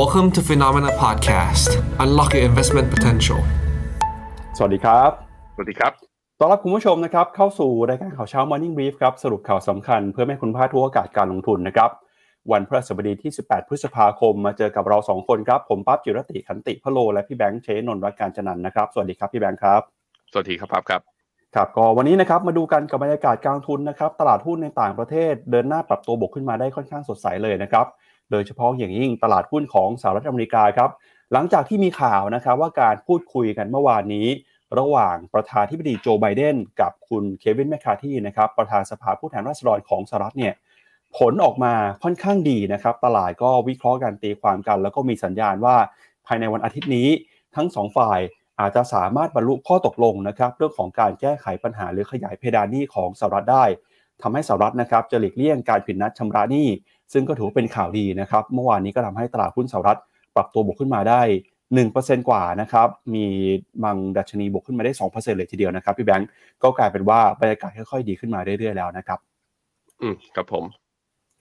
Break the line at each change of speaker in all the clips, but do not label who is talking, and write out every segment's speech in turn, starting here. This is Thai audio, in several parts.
Welcome to Phenomena Podcast. Unlock your investment potential.
สวัสดีครับ
สวัสดีครับ
ต้อนรับคุณผู้ชมนะครับ เข้าสู่รายการข่าวเช้า Morning Brief ครับ สรุปข่าวสำคัญเพื่อไม่ให้คุณพลาดทุกโอกาสการลงทุนนะครับ วันพฤหัสบดีที่ 18 พฤษภาคม มาเจอกับเรา 2 คนครับ ผมปั๊บจิรติขันติพะโล และพี่แบงค์เชนนท์รักการจันทร์นะครับ สวัสดีครับพี่แบงค์ครับ
สวัสดีครับพับครับ
ครับก็วันนี้นะครับมาดูกันกับบรรยากาศการลงทุนนะครับตลาดหุ้นในต่างประเทศเดินหน้าปรับตัวบวกขึ้นมาได้ค่อนข้างสดใสเลยนะครับ โดยเฉพาะอย่างยิ่งตลาดหุ้นของสหรัฐอเมริกาครับ หลังจากที่มีข่าวนะครับว่าการพูดคุยกันเมื่อวานนี้ ระหว่างประธานที่ปดีโจไบเดนกับคุณเควินแมคคาทีนะครับประธานสภาผู้แทนราษฎรของสหรัฐเนี่ยผลออกมาค่อนข้างดีนะครับ ตลาดก็วิเคราะห์กันตีความกัน แล้วก็มีสัญญาณว่าภายในวันอาทิตย์นี้ ทั้งสองฝ่ายอาจจะสามารถบรรลุข้อตกลงนะครับ เรื่องของการแก้ไขปัญหาหรือขยายเพดานหนี้ของสหรัฐได้ทำให้สหรัฐนะครับจะหลีกเลี่ยงการผิดนัดชำระหนี้ ซึ่งก็ถือว่าเป็นข่าวดีนะครับ เมื่อวานนี้ก็ทำให้ตลาดหุ้นสหรัฐปรับตัวบวกขึ้นมาได้ 1%กว่านะครับ มีบางดัชนีบวกขึ้นมาได้ 2%เลยทีเดียวนะครับ พี่แบงก์ก็กลายเป็นว่าบรรยากาศค่อยๆดีขึ้นมาเรื่อยๆแล้วนะครับ
อืมครับผม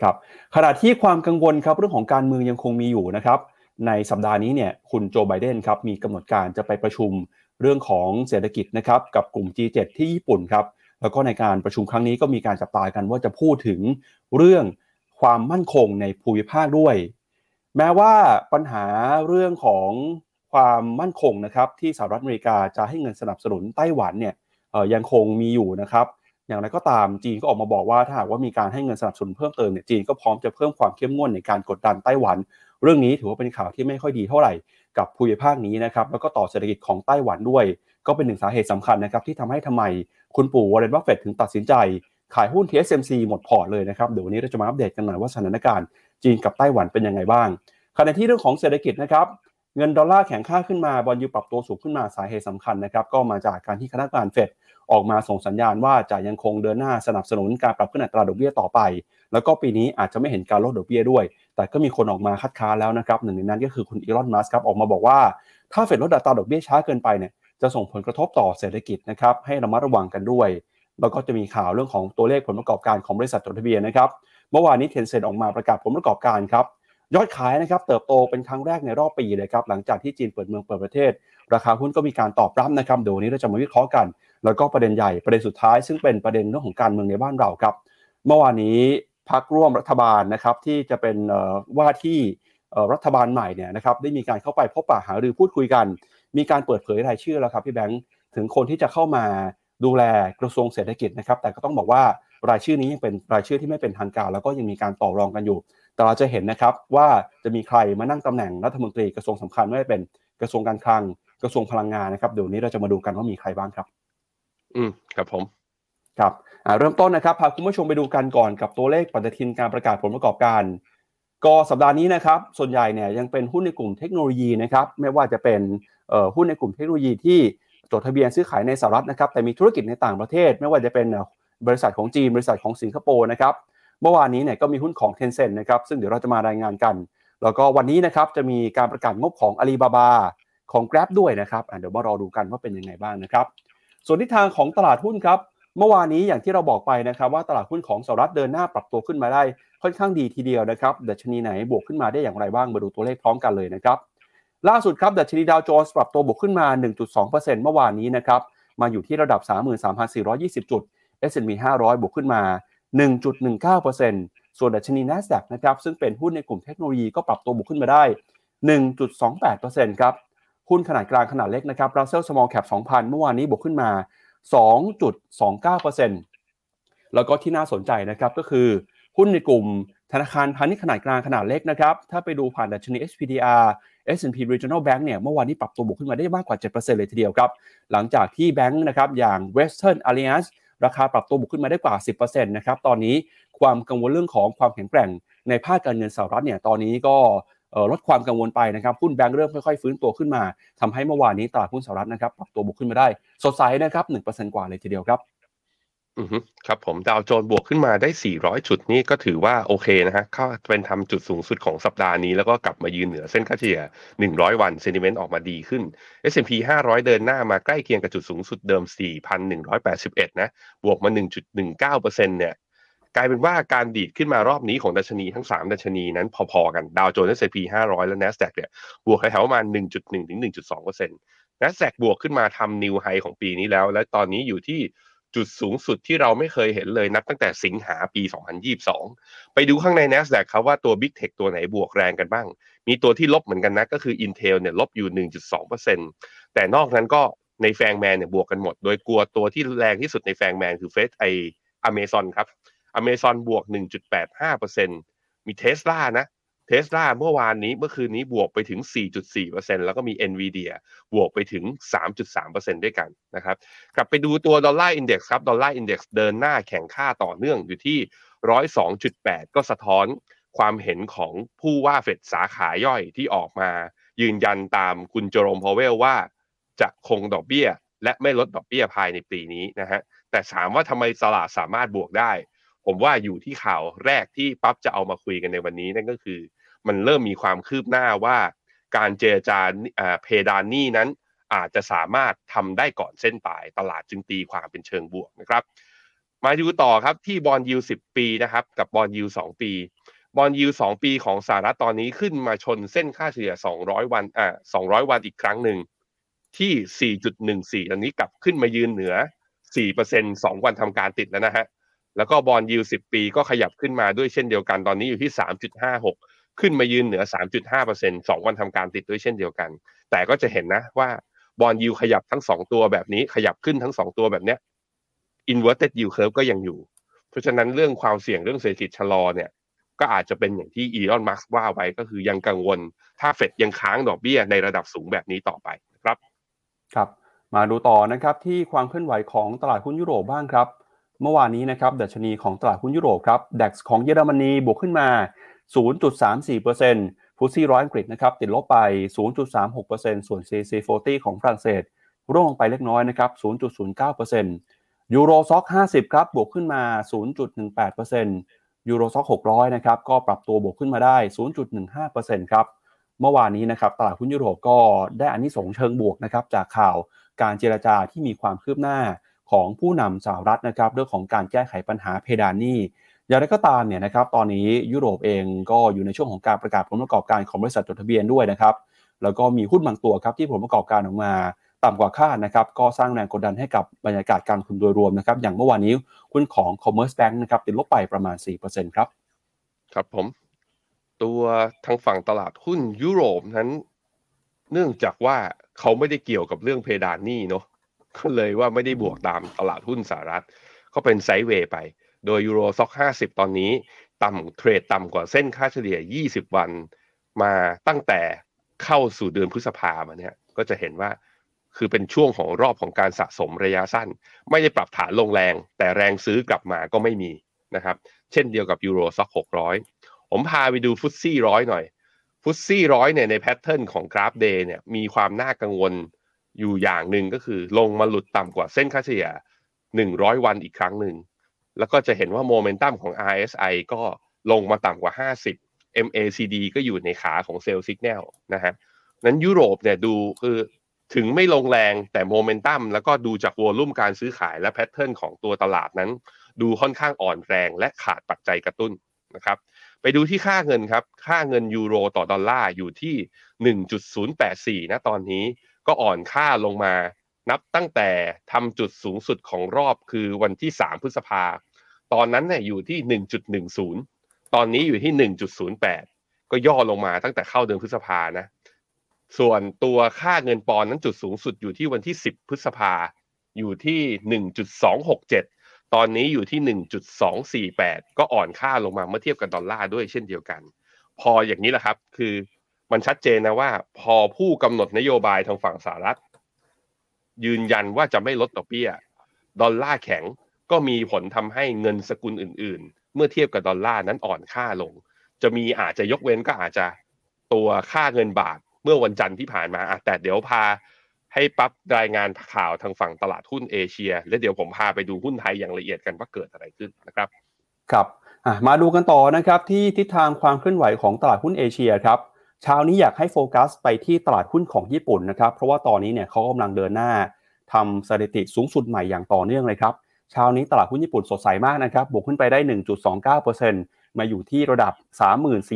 ครับขณะที่ความกังวลครับเรื่องของการเมืองยังคงมีอยู่นะครับ ในสัปดาห์นี้เนี่ยคุณโจไบเดนครับมีกำหนดการจะไปประชุมเรื่องของเศรษฐกิจนะครับกับกลุ่ม G7 ที่ญี่ปุ่นครับแล้วก็ในการประชุมครั้งนี้ก็มีการจับตากันว่าจะพูดถึงเรื่อง ความมั่นคงในภูมิภาคด้วย แม้ว่าปัญหาเรื่องของความมั่นคงนะครับที่สหรัฐอเมริกาจะให้เงินสนับสนุนไต้หวันเนี่ยยังคงมีอยู่นะครับ อย่างไรก็ตามจีนก็ออกมาบอกว่าถ้าหากว่ามีการให้เงินสนับสนุนเพิ่มเติมเนี่ยจีนก็พร้อมจะเพิ่มความเข้มงวดในการกดดันไต้หวัน เรื่องนี้ถือว่าเป็นข่าวที่ไม่ค่อยดีเท่าไหร่กับภูมิภาคนี้นะครับแล้วก็ต่อเศรษฐกิจของไต้หวันด้วย ก็เป็นหนึ่งสาเหตุสำคัญนะครับที่ทำให้ทำไมคุณปู่วอร์เรนบัฟเฟตถึงตัดสินใจ ขายหุ้น TSMC หมดพอร์ตเลยนะครับ เดี๋ยววันนี้เราจะมาอัปเดตกันหน่อยว่าสถานการณ์จีนกับไต้หวันเป็นยังไงบ้างขณะที่เรื่องของเศรษฐกิจนะครับเงินดอลลาร์แข็งค่าขึ้นมา bond yield ปรับตัวสูงขึ้นมาสาเหตุสำคัญนะครับก็มาจากการที่คณะกรรมการเฟดออกมาส่งสัญญาณว่าจะยังคงเดินหน้าสนับสนุนการปรับขึ้นอัตราดอกเบี้ยต่อไป แล้วก็ปีนี้อาจจะไม่เห็นการลดดอกเบี้ยด้วย แต่ก็มีคนออกมาคัดค้านแล้วนะครับหนึ่งในนั้นก็คือคุณอีลอนมัสก์ครับออกมาบอกว่า ถ้าเฟดลดอัตราดอกเบี้ยช้าเกินไปเนี่ยจะส่งผลกระทบต่อเศรษฐกิจนะครับให้ระมัดระวังกันด้วย แล้วก็จะมีข่าวเรื่องของตัวเลขผลประกอบการของบริษัทจดทะเบียนนะครับ เมื่อวานนี้เทนเซ็นออกมาประกาศผลประกอบการครับยอดขายนะครับเติบโตเป็นครั้งแรกในรอบปีเลยครับหลังจากที่จีนเปิดเมืองเปิดประเทศ ราคาหุ้นก็มีการตอบรับนะครับเดี๋ยวนี้เราจะมาวิเคราะห์กัน แล้วก็ประเด็นใหญ่ประเด็นสุดท้าย ซึ่งเป็นประเด็นเรื่องของการเมืองในบ้านเราครับ เมื่อวานนี้พักร่วมรัฐบาลนะครับที่จะเป็นว่าที่รัฐบาลใหม่เนี่ยนะครับได้มีการเข้าไปพบปะหารือพูดคุยกัน มีการเปิดเผยรายชื่อแล้วครับพี่แบงค์ถึงคนที่จะเข้ามา ดูแลกระทรวงเศรษฐกิจนะครับ แต่ก็ต้องบอกว่ารายชื่อนี้ยังเป็นรายชื่อที่ไม่เป็นทางการ แล้วก็ยังมีการต่อรองกันอยู่ แต่เราจะเห็นนะครับว่าจะมีใครมานั่งตำแหน่งรัฐมนตรีกระทรวงสำคัญไม่ว่าเป็นกระทรวงการคลังกระทรวงพลังงานนะครับเดี๋ยวนี้เราจะมาดูกันว่ามีใครบ้างครับ
อืมครับผม
ครับเริ่มต้นนะครับพาคุณผู้ชมไปดูกันก่อนกับตัวเลขปฏิทินการประกาศผลประกอบการ ก็สัปดาห์นี้นะครับ ส่วนใหญ่เนี่ยยังเป็นหุ้นในกลุ่มเทคโนโลยีนะครับ ไม่ว่าจะเป็นหุ้นในกลุ่มเทคโนโลยีที่ จดทะเบียนซื้อขายในสหรัฐนะครับแต่มีธุรกิจในต่างประเทศ ไม่ว่าจะเป็นบริษัทของจีนบริษัทของสิงคโปร์นะครับเมื่อวานนี้เนี่ยก็มีหุ้นของ t e n c e n t นะครับซึ่งเดี๋ยวเราจะมารายงานกัน แล้วก็วันนี้นะครับจะมีการประกาศงบของ Alibaba ของ Grab ด้วยนะครับเดี๋ยวมารอดูกันว่าเป็นยังไงบ้างนะครับส่วนทิศทางของตลาดหุ้นครับเมื่อวานนี้อย่างที่เราบอกไปนะครับว่าตลาดหุ้นของสหรัฐเดินหน้าปรับตัวขึ้นมาได้ค่อนข้างดีทีเดียวนะครับดัชนีไหนบวกขึ้นมาได้อย่างไรบ้างมาดูตัวเลขพร้อมกันเลยนะครับ ล่าสุดครับดัชนีดาวโจนส์ปรับตัวบวกขึ้นมา 1.2%เมื่อวานนี้นะครับ มาอยู่ที่ระดับ 33,420 จุด S&P 500 บวกขึ้นมา 1.19%ส่วนดัชนี NASDAQ นะครับซึ่งเป็นหุ้นในกลุ่มเทคโนโลยีก็ปรับตัวบวกขึ้นมาได้ 1.28%ครับ หุ้นขนาดกลางขนาดเล็กนะครับ Russell Small Cap 2,000 เมื่อวานนี้บวกขึ้นมา 2.29%แล้วก็ที่น่าสนใจนะครับก็คือ หุ้นในกลุ่มธนาคารพาณิชย์ขนาดกลางขนาดเล็กนะครับถ้าไปดูผ่านดัชนี SPDR S&P Regional Bank เนี่ยเมื่อวานนี้ปรับตัวบวกขึ้นมาได้มากกว่า 7%เลยทีเดียวครับ หลังจากที่แบงค์นะครับอย่าง Western Alliance ราคาปรับตัวบวกขึ้นมาได้กว่า 10%นะครับ ตอนนี้ความกังวลเรื่องของความแข็งแกร่งในภาคการเงินสหรัฐเนี่ย ตอนนี้ก็ลดความกังวลไปนะครับหุ้นแบงก์เริ่มค่อยๆ ฟื้นตัวขึ้นมาทำให้เมื่อวานนี้ตลาดหุ้นสหรัฐนะครับปรับตัวบวกขึ้นมาได้ สดใสนะครับ1%กว่าเลยทีเดียวครับ
อือฮึครับผมดาวโจนบวกขึ้นมาได้ 400 จุดนี่ก็ถือว่าโอเคนะฮะเขาเป็นทำจุดสูงสุดของสัปดาห์นี้ แล้วก็กลับมายืนเหนือเส้นค่าเฉลี่ย 100 วันเซนิเมนต์ออกมาดีขึ้น S&P 500 เดินหน้ามาใกล้เคียงกับจุดสูงสุดเดิม 4,181 นะ บวกมา 1.19%เนี่ยกลายเป็นว่าการดีดขึ้นมารอบนี้ของดัชนีทั้ง 3 ดัชนีนั้นพอๆกันดาวโจนส์ S&P 500 และ NASDAQ เนี่ยบวกแถวๆประมาณ 1.1ถึง1.2% NASDAQ บวกขึ้นมาทำนิวไฮของปีนี้แล้ว และตอนนี้อยู่ที่ จุดสูงสุดที่เราไม่เคยเห็นเลยนับตั้งแต่สิงหาปี 2022 ไปดูข้างใน NASDAQ ครับว่าตัว Big Tech ตัวไหนบวกแรงกันบ้าง มีตัวที่ลบเหมือนกันนะก็คือ Intel เนี่ยลบอยู่ 1.2%แต่นอกนั้นก็ในแฟงแมนเนี่ยบวกกันหมด โดยกลัวตัวที่แรงที่สุดในแฟงแมนคือเฟสไออเมซอนครับอเมซอนบวก 1.85%มีเทสลานะ เทสลาเมื่อวานนี้เมื่อคืนนี้บวกไปถึง 4.4%แล้วก็มี NVIDIA บวกไปถึง 3.3%ด้วยกันนะครับ กลับไปดูตัว Dollar Index ครับ Dollar Index เดินหน้าแข็งค่าต่อเนื่องอยู่ที่ 102.8 ก็สะท้อนความเห็นของผู้ว่าเฟดสาขาย่อยที่ออกมา ยืนยันตามคุณเจอโรมพาวเวลว่า จะคงดอกเบี้ย และไม่ลดดอกเบี้ยภายในปีนี้นะฮะ แต่ถามว่าทำไมตลาดสามารถบวกได้ ผมว่าอยู่ที่ข่าวแรกที่ปั๊บจะเอามาคุยกันในวันนี้นั่นก็คือ มันเริ่มมีความคืบหน้าว่า การเจรจาเพดานหนี้นั้น อาจจะสามารถทำได้ก่อนเส้นตาย ตลาดจึงตีความเป็นเชิงบวกนะครับ มาดูต่อครับที่บอลยูสิบปีนะครับกับบอลยูสองปีบอลยูสองปีของสหรัฐตอนนี้ขึ้นมาชนเส้นค่าเฉลี่ย200 วันอ่า200 วันอีกครั้งหนึ่งที่ 4.14 ตอนนี้กลับขึ้นมายืนเหนือ 4% 2 วันทำการติดแล้วนะฮะ แล้วก็บอลยู10 ปีก็ขยับขึ้นมาด้วยเช่นเดียวกันตอนนี้อยู่ที่ 3.56 ขึ้นมายืนเหนือ 3.5% 2วันทำการติดด้วยเช่นเดียวกัน แต่ก็จะเห็นนะว่าบอลยูขยับทั้ง2ตัวแบบนี้ ขยับขึ้นทั้ง2ตัวแบบเนี้ย inverted yield curve ก็ยังอยู่ เพราะฉะนั้นเรื่องความเสี่ยงเรื่องเศรษฐกิจชะลอเนี่ย ก็อาจจะเป็นอย่างที่อีลอนมัสก์ว่าไว้ก็คือยังกังวล ถ้าเฟดยังค้างดอกเบี้ยในระดับสูงแบบนี้ต่อไปครับ
ครับ มาดูต่อนะครับที่ความเคลื่อนไหวของตลาดหุ้นยุโรปบ้างครับ เมื่อวานนี้นะครับดัชนีของตลาดหุ้นยุโรปครับ DAX ของเยอรมนีบวกขึ้นมา 0.34%ฟุตซี่ร้อยอังกฤษนะครับติดลบไป 0.36%ส่วน CAC 40 ของฝรั่งเศส ร่วงไปเล็กน้อยนะครับ 0.09%ยูโรซ็อก50 ครับบวกขึ้นมา 0.18%ยูโรซ็อก600 นะครับก็ปรับตัวบวกขึ้นมาได้ 0.15%ครับเมื่อวานนี้นะครับตลาดหุ้นยุโรปก็ได้อันนี้สงเชิงบวกนะครับจากข่าวการเจรจาที่มีความคืบหน้าของผู้นำสหรัฐนะครับเรื่องของการแก้ไขปัญหาเพดานหนี้ อย่างไรก็ตามเนี่ยนะครับตอนนี้ยุโรปเองก็อยู่ในช่วงของการประกาศผลประกอบการของบริษัทจดทะเบียนด้วยนะครับแล้วก็มีหุ้นบางตัวครับที่ผลประกอบการออกมาต่ำกว่าคาดนะครับก็สร้างแรงกดดันให้กับบรรยากาศการลงทุนโดยรวมนะครับอย่างเมื่อวานนี้หุ้นของ Commerce Bank นะครับติดลบไปประมาณ 4%ครับ
ครับผม ตัวทางฝั่งตลาดหุ้นยุโรปนั้น เนื่องจากว่าเขาไม่ได้เกี่ยวกับเรื่องเพดานหนี้เนาะก็เลยว่าไม่ได้บวกตามตลาดหุ้นสหรัฐ ก็เป็นไซด์เวย์ไป โดยยูโรซ็อก50 ตอนนี้ ต่ำเทรดต่ำกว่าเส้นค่าเฉลี่ย 20 วัน มาตั้งแต่เข้าสู่เดือนพฤษภามาเนี่ยก็จะเห็นว่าคือเป็นช่วงของรอบของการสะสมระยะสั้น ไม่ได้ปรับฐานลงแรง แต่แรงซื้อกลับมาก็ไม่มีนะครับ เช่นเดียวกับ Euro Stoxx 600 ผมพาไปดู FTSE ร้อยหน่อย FTSE ร้อยเนี่ยใน pattern ของกราฟ day เนี่ยมีความน่ากังวลอยู่อย่างหนึ่งก็คือลงมาหลุดต่ำกว่าเส้นค่าเฉลี่ย 100 วันอีกครั้งหนึ่ง แล้วก็จะเห็นว่าโมเมนตัมของ RSI ก็ลงมาต่ำกว่า 50 MACD ก็อยู่ในขาของ sell สัญญาณนะฮะนั้นยุโรปเนี่ยดูคือถึงไม่ลงแรงแต่โมเมนตัมแล้วก็ดูจาก volume การซื้อขายและ pattern ของตัวตลาดนั้น ดูค่อนข้างอ่อนแรงและขาดปัจจัยกระตุ้นนะครับไปดูที่ค่าเงินครับ ค่าเงินยูโรต่อดอลลาร์อยู่ที่ 1.084 นะตอนนี้ก็อ่อนค่าลงมา นับตั้งแต่ทำจุดสูงสุดของรอบคือวันที่ 3 พฤษภา ตอนนั้นเนี่ยอยู่ที่ 1.10 ตอนนี้อยู่ที่ 1.08 ก็ย่อลงมาตั้งแต่เข้าเดือนพฤษภานะ ส่วนตัวค่าเงินปอนนั้นจุดสูงสุดอยู่ที่วันที่ 10 พฤษภา อยู่ที่ 1.267 ตอนนี้อยู่ที่ 1.248 ก็อ่อนค่าลงมาเมื่อเทียบกับดอลลาร์ด้วยเช่นเดียวกัน พออย่างนี้แหละครับ คือมันชัดเจนนะว่า พอผู้กำหนดนโยบายทางฝั่งสหรัฐยืนยันว่าจะไม่ลดดอกเบี้ย ดอลลาร์แข็ง ก็มีผลทำให้เงินสกุลอื่น ๆ เมื่อเทียบกับดอลลาร์นั้นอ่อนค่าลง จะมีอาจจะยกเว้นก็อาจจะตัวค่าเงินบาทเมื่อวันจันทร์ที่ผ่านมาแต่เดี๋ยวพาให้ปั๊บรายงานข่าวทางฝั่งตลาดหุ้นเอเชีย และเดี๋ยวผมพาไปดูหุ้นไทยอย่างละเอียดกันว่าเกิดอะไรขึ้นนะครับ
ครับมาดูกันต่อนะครับที่ทิศทางความเคลื่อนไหวของตลาดหุ้นเอเชียครับเช้านี้อยากให้โฟกัสไปที่ตลาดหุ้นของญี่ปุ่นนะครับเพราะว่าตอนนี้เนี่ยเขากำลังเดินหน้าทำสถิติสูงสุดใหม่อย่างต่อเนื่องเลยครับ เช้านี้ตลาดหุ้นญี่ปุ่นสดใสมากนะครับบวกขึ้นไปได้ 1.29%มาอยู่ที่ระดับ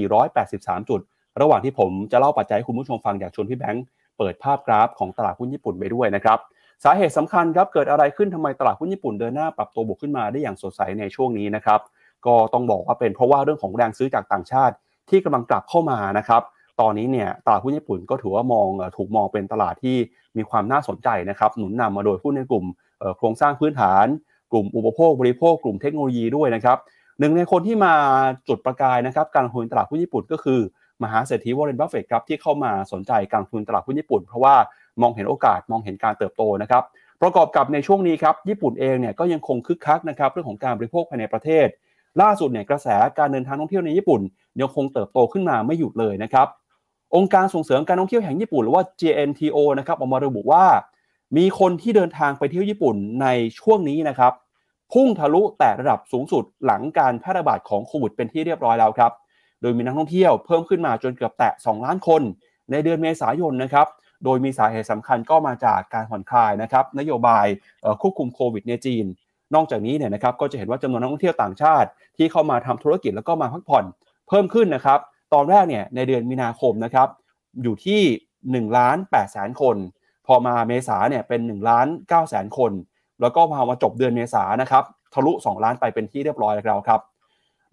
3483 จุด ระหว่างที่ผมจะเล่าปัจจัยให้คุณผู้ชมฟังอยากชวนพี่แบงค์เปิดภาพกราฟของตลาดหุ้นญี่ปุ่นไปด้วยนะครับสาเหตุสำคัญครับเกิดอะไรขึ้นทำไมตลาดหุ้นญี่ปุ่นเดินหน้าปรับตัวบวกขึ้นมาได้อย่างสดใสในช่วงนี้นะครับก็ต้องบอกว่าเป็นเพราะว่าเรื่องของแรงซื้อจากต่างชาติ ที่กำลังกลับเข้ามานะครับตอนนี้เนี่ยตลาดหุ้นญี่ปุ่นก็ถือว่ามองถูกมองเป็นตลาดที่มีความน่าสนใจนะครับหนุนนำมาโดยหุ้นในกลุ่มโครงสร้างพื้นฐาน กลุ่มอุปโภคบริโภคกลุ่มเทคโนโลยีด้วยนะครับหนึ่งในคนที่มาจุดประกายนะครับการลงทุนตลาดหุ้นญี่ปุ่นก็คือ มหาเศรษฐีวอร์เรนบัฟเฟตครับที่เข้ามาสนใจการลงทุนตลาดหุ้นญี่ปุ่น เพราะว่ามองเห็นโอกาสมองเห็นการเติบโตนะครับประกอบกับในช่วงนี้ครับญี่ปุ่นเองเนี่ยก็ยังคงคึกคักนะครับเรื่องของการบริโภคภายในประเทศ ล่าสุดเนี่ยกระแสการเดินทางท่องเที่ยวในญี่ปุ่น ยังคงเติบโตขึ้นมาไม่หยุดเลยนะครับองค์การส่งเสริมการท่องเที่ยวแห่งญี่ปุ่นหรือว่า JNTO นะครับออกมาระบุว่า มีคนที่เดินทางไปเที่ยวญี่ปุ่นในช่วงนี้นะครับ พุ่งทะลุแต่ระดับสูงสุดหลังการแพร่ระบาดของโควิดเป็นที่เรียบร้อยแล้วครับ โดยมีนักท่องเที่ยวเพิ่มขึ้นมาจนเกือบแตะ 2 ล้านคน ในเดือนเมษายนนะครับ โดยมีสาเหตุสำคัญก็มาจากการผ่อนคลายนะครับ นโยบายควบคุมโควิดในจีน นอกจากนี้เนี่ยนะครับก็จะเห็นว่าจำนวนนักท่องเที่ยวต่างชาติ ที่เข้ามาทำธุรกิจแล้วก็มาพักผ่อน เพิ่มขึ้นนะครับ ตอนแรกเนี่ยในเดือนมีนาคมนะครับอยู่ที่1ล้าน8แสนคน พอมาเมษาเนี่ยเป็น1ล้าน9แสนคน แล้วก็พอมาจบเดือนเมษานะครับทะลุ 2 ล้านไปเป็นที่เรียบร้อยแล้วครับ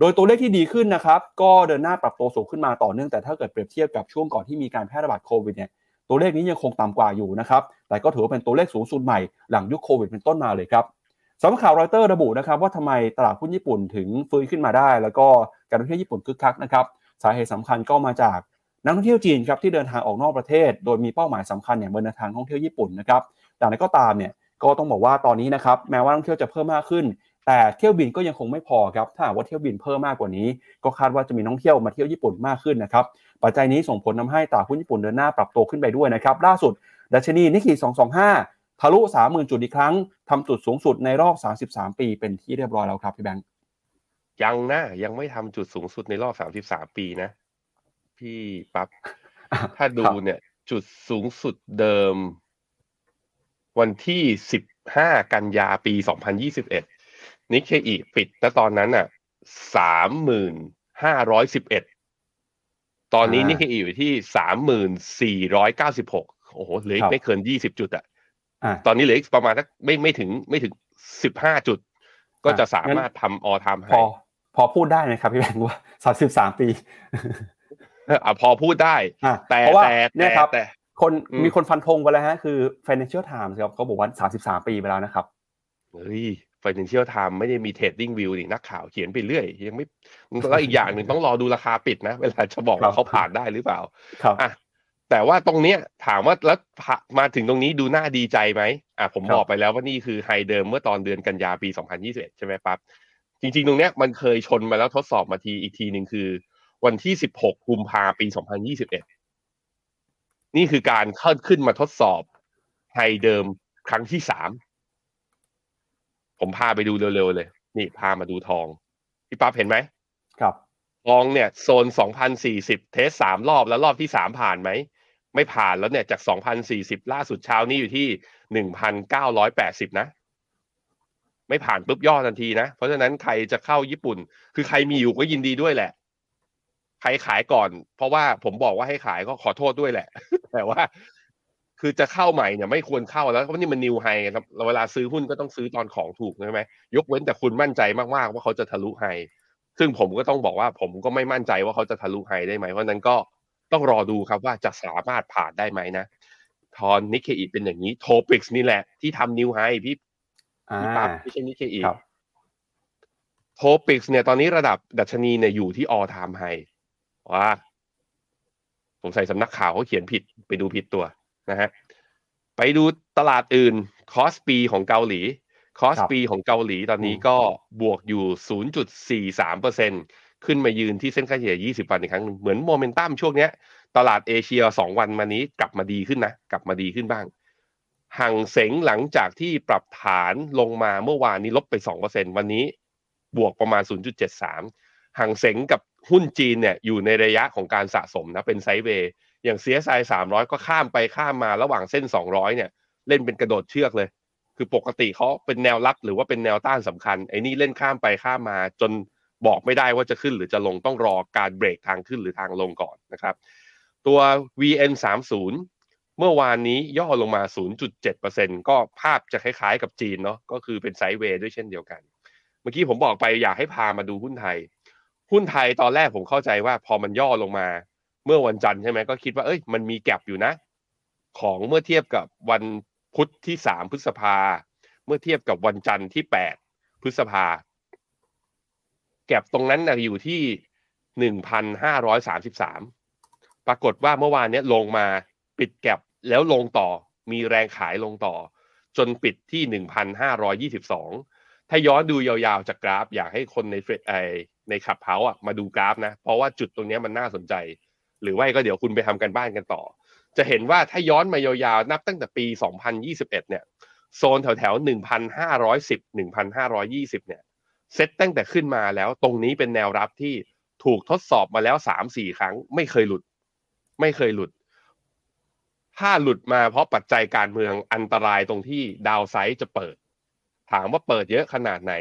โดยตัวเลขที่ดีขึ้นนะครับ ก็เดินหน้าปรับตัวสูงขึ้นมาต่อเนื่องแต่ถ้าเกิดเปรียบเทียบกับช่วงก่อนที่มีการแพร่ระบาดโควิดเนี่ยตัวเลขนี้ยังคงต่ำกว่าอยู่นะครับ แต่ก็ถือว่าเป็นตัวเลขสูงสุดใหม่หลังยุคโควิดเป็นต้นมาเลยครับสำนักข่าวรอยเตอร์ระบุนะครับว่าทำไมตลาดหุ้นญี่ปุ่นถึงฟื้นขึ้นมาได้ แล้วก็การท่องเที่ยวญี่ปุ่นคึกคักนะครับสาเหตุสำคัญก็มาจาก นักท่องเที่ยวจีนครับที่เดินทางออกนอกประเทศ โดยมีเป้าหมายสำคัญอย่างเดินทางท่องเที่ยวญี่ปุ่นนะครับแต่ในก็ตามเนี่ยก็ต้องบอกว่าตอนนี้นะครับแม้ว่านักท่องเที่ยวจะเพิ่มมากขึ้น แต่เที่ยวบินก็ยังคงไม่พอครับถ้าว่าเที่ยวบินเพิ่มมากกว่านี้ ก็คาดว่าจะมีนักท่องเที่ยวมาเที่ยวญี่ปุ่นมากขึ้นนะครับปัจจัยนี้ส่งผลทาให้ตลาดหุ้นญี่ปุ่นเดินหน้าปรับตัวขึ้นไปด้วยนะครับล่าสุดดัชนีนิกเกิ225 ทะลุ 30,000 จุดอีกครั้งทำจุดสูงสุดในรอบ 33 ปีเป็นที่เรียบร้อยแล้วครับพี่แบงค์
ยังนะยังไม่ทำจุดสูงสุดในรอบ 33 ปีนะ พี่ปับ๊บถ้าดูเนี่ย จุดสูงสุดเดิม วันที่15กันยาปี2021นิกเคอีปิดแต่ตอนนั้นอะ3,511ตอนนี้นี่คืออยู่ที่สามหมื่นสี่ร้อยเก้าสิบหกโอ้โหเหลือไม่เกินยี่สิบจุดอะตอนนี้เหลือประมาณสักไม่ไม่ถึงไม่ถึงสิบห้าจุด ก็จะสามารถทำออทามให้
พอ พอพูดได้นะครับพี่แบงค์ว่าสามสิบสามปี
อ่าพอพูดได้ แต่แต่
เนี่ยครับแต่คนมีคนฟันธงไปแล้วฮะคือ Financial Times ครับเขาบอกว่าสามสิบสามปีไปแล้วนะครับ
เฮ้ย Financial Times ไม่ได้มี Trading View นี่นักข่าวเขียนไปเรื่อย ยังไม่แล้วอีกอย่างหนึ่งต้องรอดูราคาปิดนะ เวลาจะบอกว่าเขาผ่านได้หรือเปล่า
ครับ
อะแต่ว่าตรงเนี้ยถามว่าแล้วมาถึงตรงนี้ดูน่าดีใจไหมอะผมบอกไปแล้วว่านี่คือไฮเดิมเมื่อตอนเดือนกันยาปี 2021 ใช่ไหมปั๊บจริง ๆ ตรงเนี้ยมันเคยชนมาแล้วทดสอบมาทีอีกทีหนึ่งคือ วันที่ 16 กุมภาปี 2021 นี่คือการเข้าขึ้นมาทดสอบไฮเดิมครั้งที่สาม ผมพาไปดูเร็วๆเลย นี่พามาดูทอง พี่ปั๊บเห็นไหม
ครับ
ทองเนี่ย โซนสองพันสี่สิบเทสสามรอบแล้วรอบที่สามผ่านไหม ไม่ผ่านแล้วเนี่ยจากสองพันสี่สิบล่าสุดเช้านี้อยู่ที่หนึ่งพันเก้าร้อยแปดสิบนะไม่ผ่านปุ๊บย่อทันทีนะ เพราะฉะนั้นใครจะเข้าญี่ปุ่น คือใครมีอยู่ก็ยินดีด้วยแหละ ใครขายก่อน เพราะว่าผมบอกว่าให้ขายก็ขอโทษด้วยแหละ แต่ว่า คือจะเข้าใหม่เนี่ยไม่ควรเข้าแล้วเพราะนี่มันนิวไฮครับเวลาซื้อหุ้นก็ต้องซื้อตอนของถูกใช่ไหมยกเว้นแต่คุณมั่นใจมากๆว่าเขาจะทะลุไฮซึ่งผมก็ต้องบอกว่าผมก็ไม่มั่นใจว่าเขาจะทะลุไฮได้ไหมเพราะนั้นก็ต้องรอดูครับว่าจะสามารถผ่านได้ไหมนะทอนนิเคอีเป็นอย่างนี้โทปิกส์นี่แหละ ที่ทำนิวไฮพี่พี่ปั๊บไม่ใช่นิเคอีTOPIX เนี่ยตอนนี้ระดับดัชนีเนี่ยอยู่ที่ all time high ว่าผมใส่สำนักข่าวเขาเขียนผิดไปดูผิดตัวนะฮะไปดูตลาดอื่น KOSPI ของเกาหลี KOSPI ของเกาหลีตอนนี้ก็บวกอยู่ 0.43%ขึ้นมายืนที่เส้นค่าเฉลี่ย 20 วันอีกครั้งหนึ่งเหมือนโมเมนตัมช่วงนี้ตลาดเอเชีย 2 วันมานี้กลับมาดีขึ้นนะ กลับมาดีขึ้นบ้างฮั่งเส็งหลังจากที่ปรับฐานลงมาเมื่อวานนี้ลบไป 2%วันนี้บวกประมาณ 0.73ห่างเสงกับ หุ้นจีนเนี่ยอยู่ในระยะของการสะสมนะเป็นไซด์เวย์อย่าง CSI 300 ก็ข้ามไปข้ามมาระหว่างเส้น 200 เนี่ย เล่นเป็นกระโดดเชือกเลย คือปกติเขาเป็นแนวรับหรือว่าเป็นแนวต้านสำคัญไอ้นี่เล่นข้ามไปข้ามมา จนบอกไม่ได้ว่าจะขึ้นหรือจะลงต้องรอการเบรกทางขึ้นหรือทางลงก่อนนะครับตัว VN30 เมื่อวานนี้ย่อลงมา 0.7%ก็ภาพจะคล้ายๆกับจีนเนาะก็คือเป็นไซด์เวย์ด้วยเช่นเดียวกัน เมื่อกี้ผมบอกไปอยากให้พามาดูหุ้นไทย หุ้นไทยตอนแรกผมเข้าใจว่าพอมันย่อลงมา เมื่อวันจันทร์ใช่ไหมก็คิดว่าเอ้ยมันมีแกลบอยู่นะ ของเมื่อเทียบกับวันพุธที่สามพฤษภา เมื่อเทียบกับวันจันทร์ที่แปดพฤษภา แกลบตรงนั้นนะอยู่ที่หนึ่งพันห้าร้อยสามสิบสามปรากฏว่าเมื่อวานเนี้ยลงมาปิดแกลบแล้วลงต่อมีแรงขายลงต่อ จนปิดที่หนึ่งพันห้าร้อยี่สิบสองถ้าย้อนดูยาวๆจากกราฟ อยากให้คนในเฟรไอ ในขับเฮาอะมาดูกราฟนะ เพราะว่าจุดตรงนี้มันน่าสนใจ หรือว่าก็เดี๋ยวคุณไปทำกันบ้านกันต่อ จะเห็นว่าถ้าย้อนมายาวๆ นับตั้งแต่ปี 2021 เนี่ยโซนแถวแถว1,510 1,520 เนี่ยเซตตั้งแต่ขึ้นมาแล้วตรงนี้เป็นแนวรับที่ถูกทดสอบมาแล้ว 3-4 ครั้ง ไม่เคยหลุด ไม่เคยหลุด ถ้าหลุดมาเพราะปัจจัยการเมืองอันตรายตรงที่ downside จะเปิด ถามว่าเปิดเยอะขนาดไหน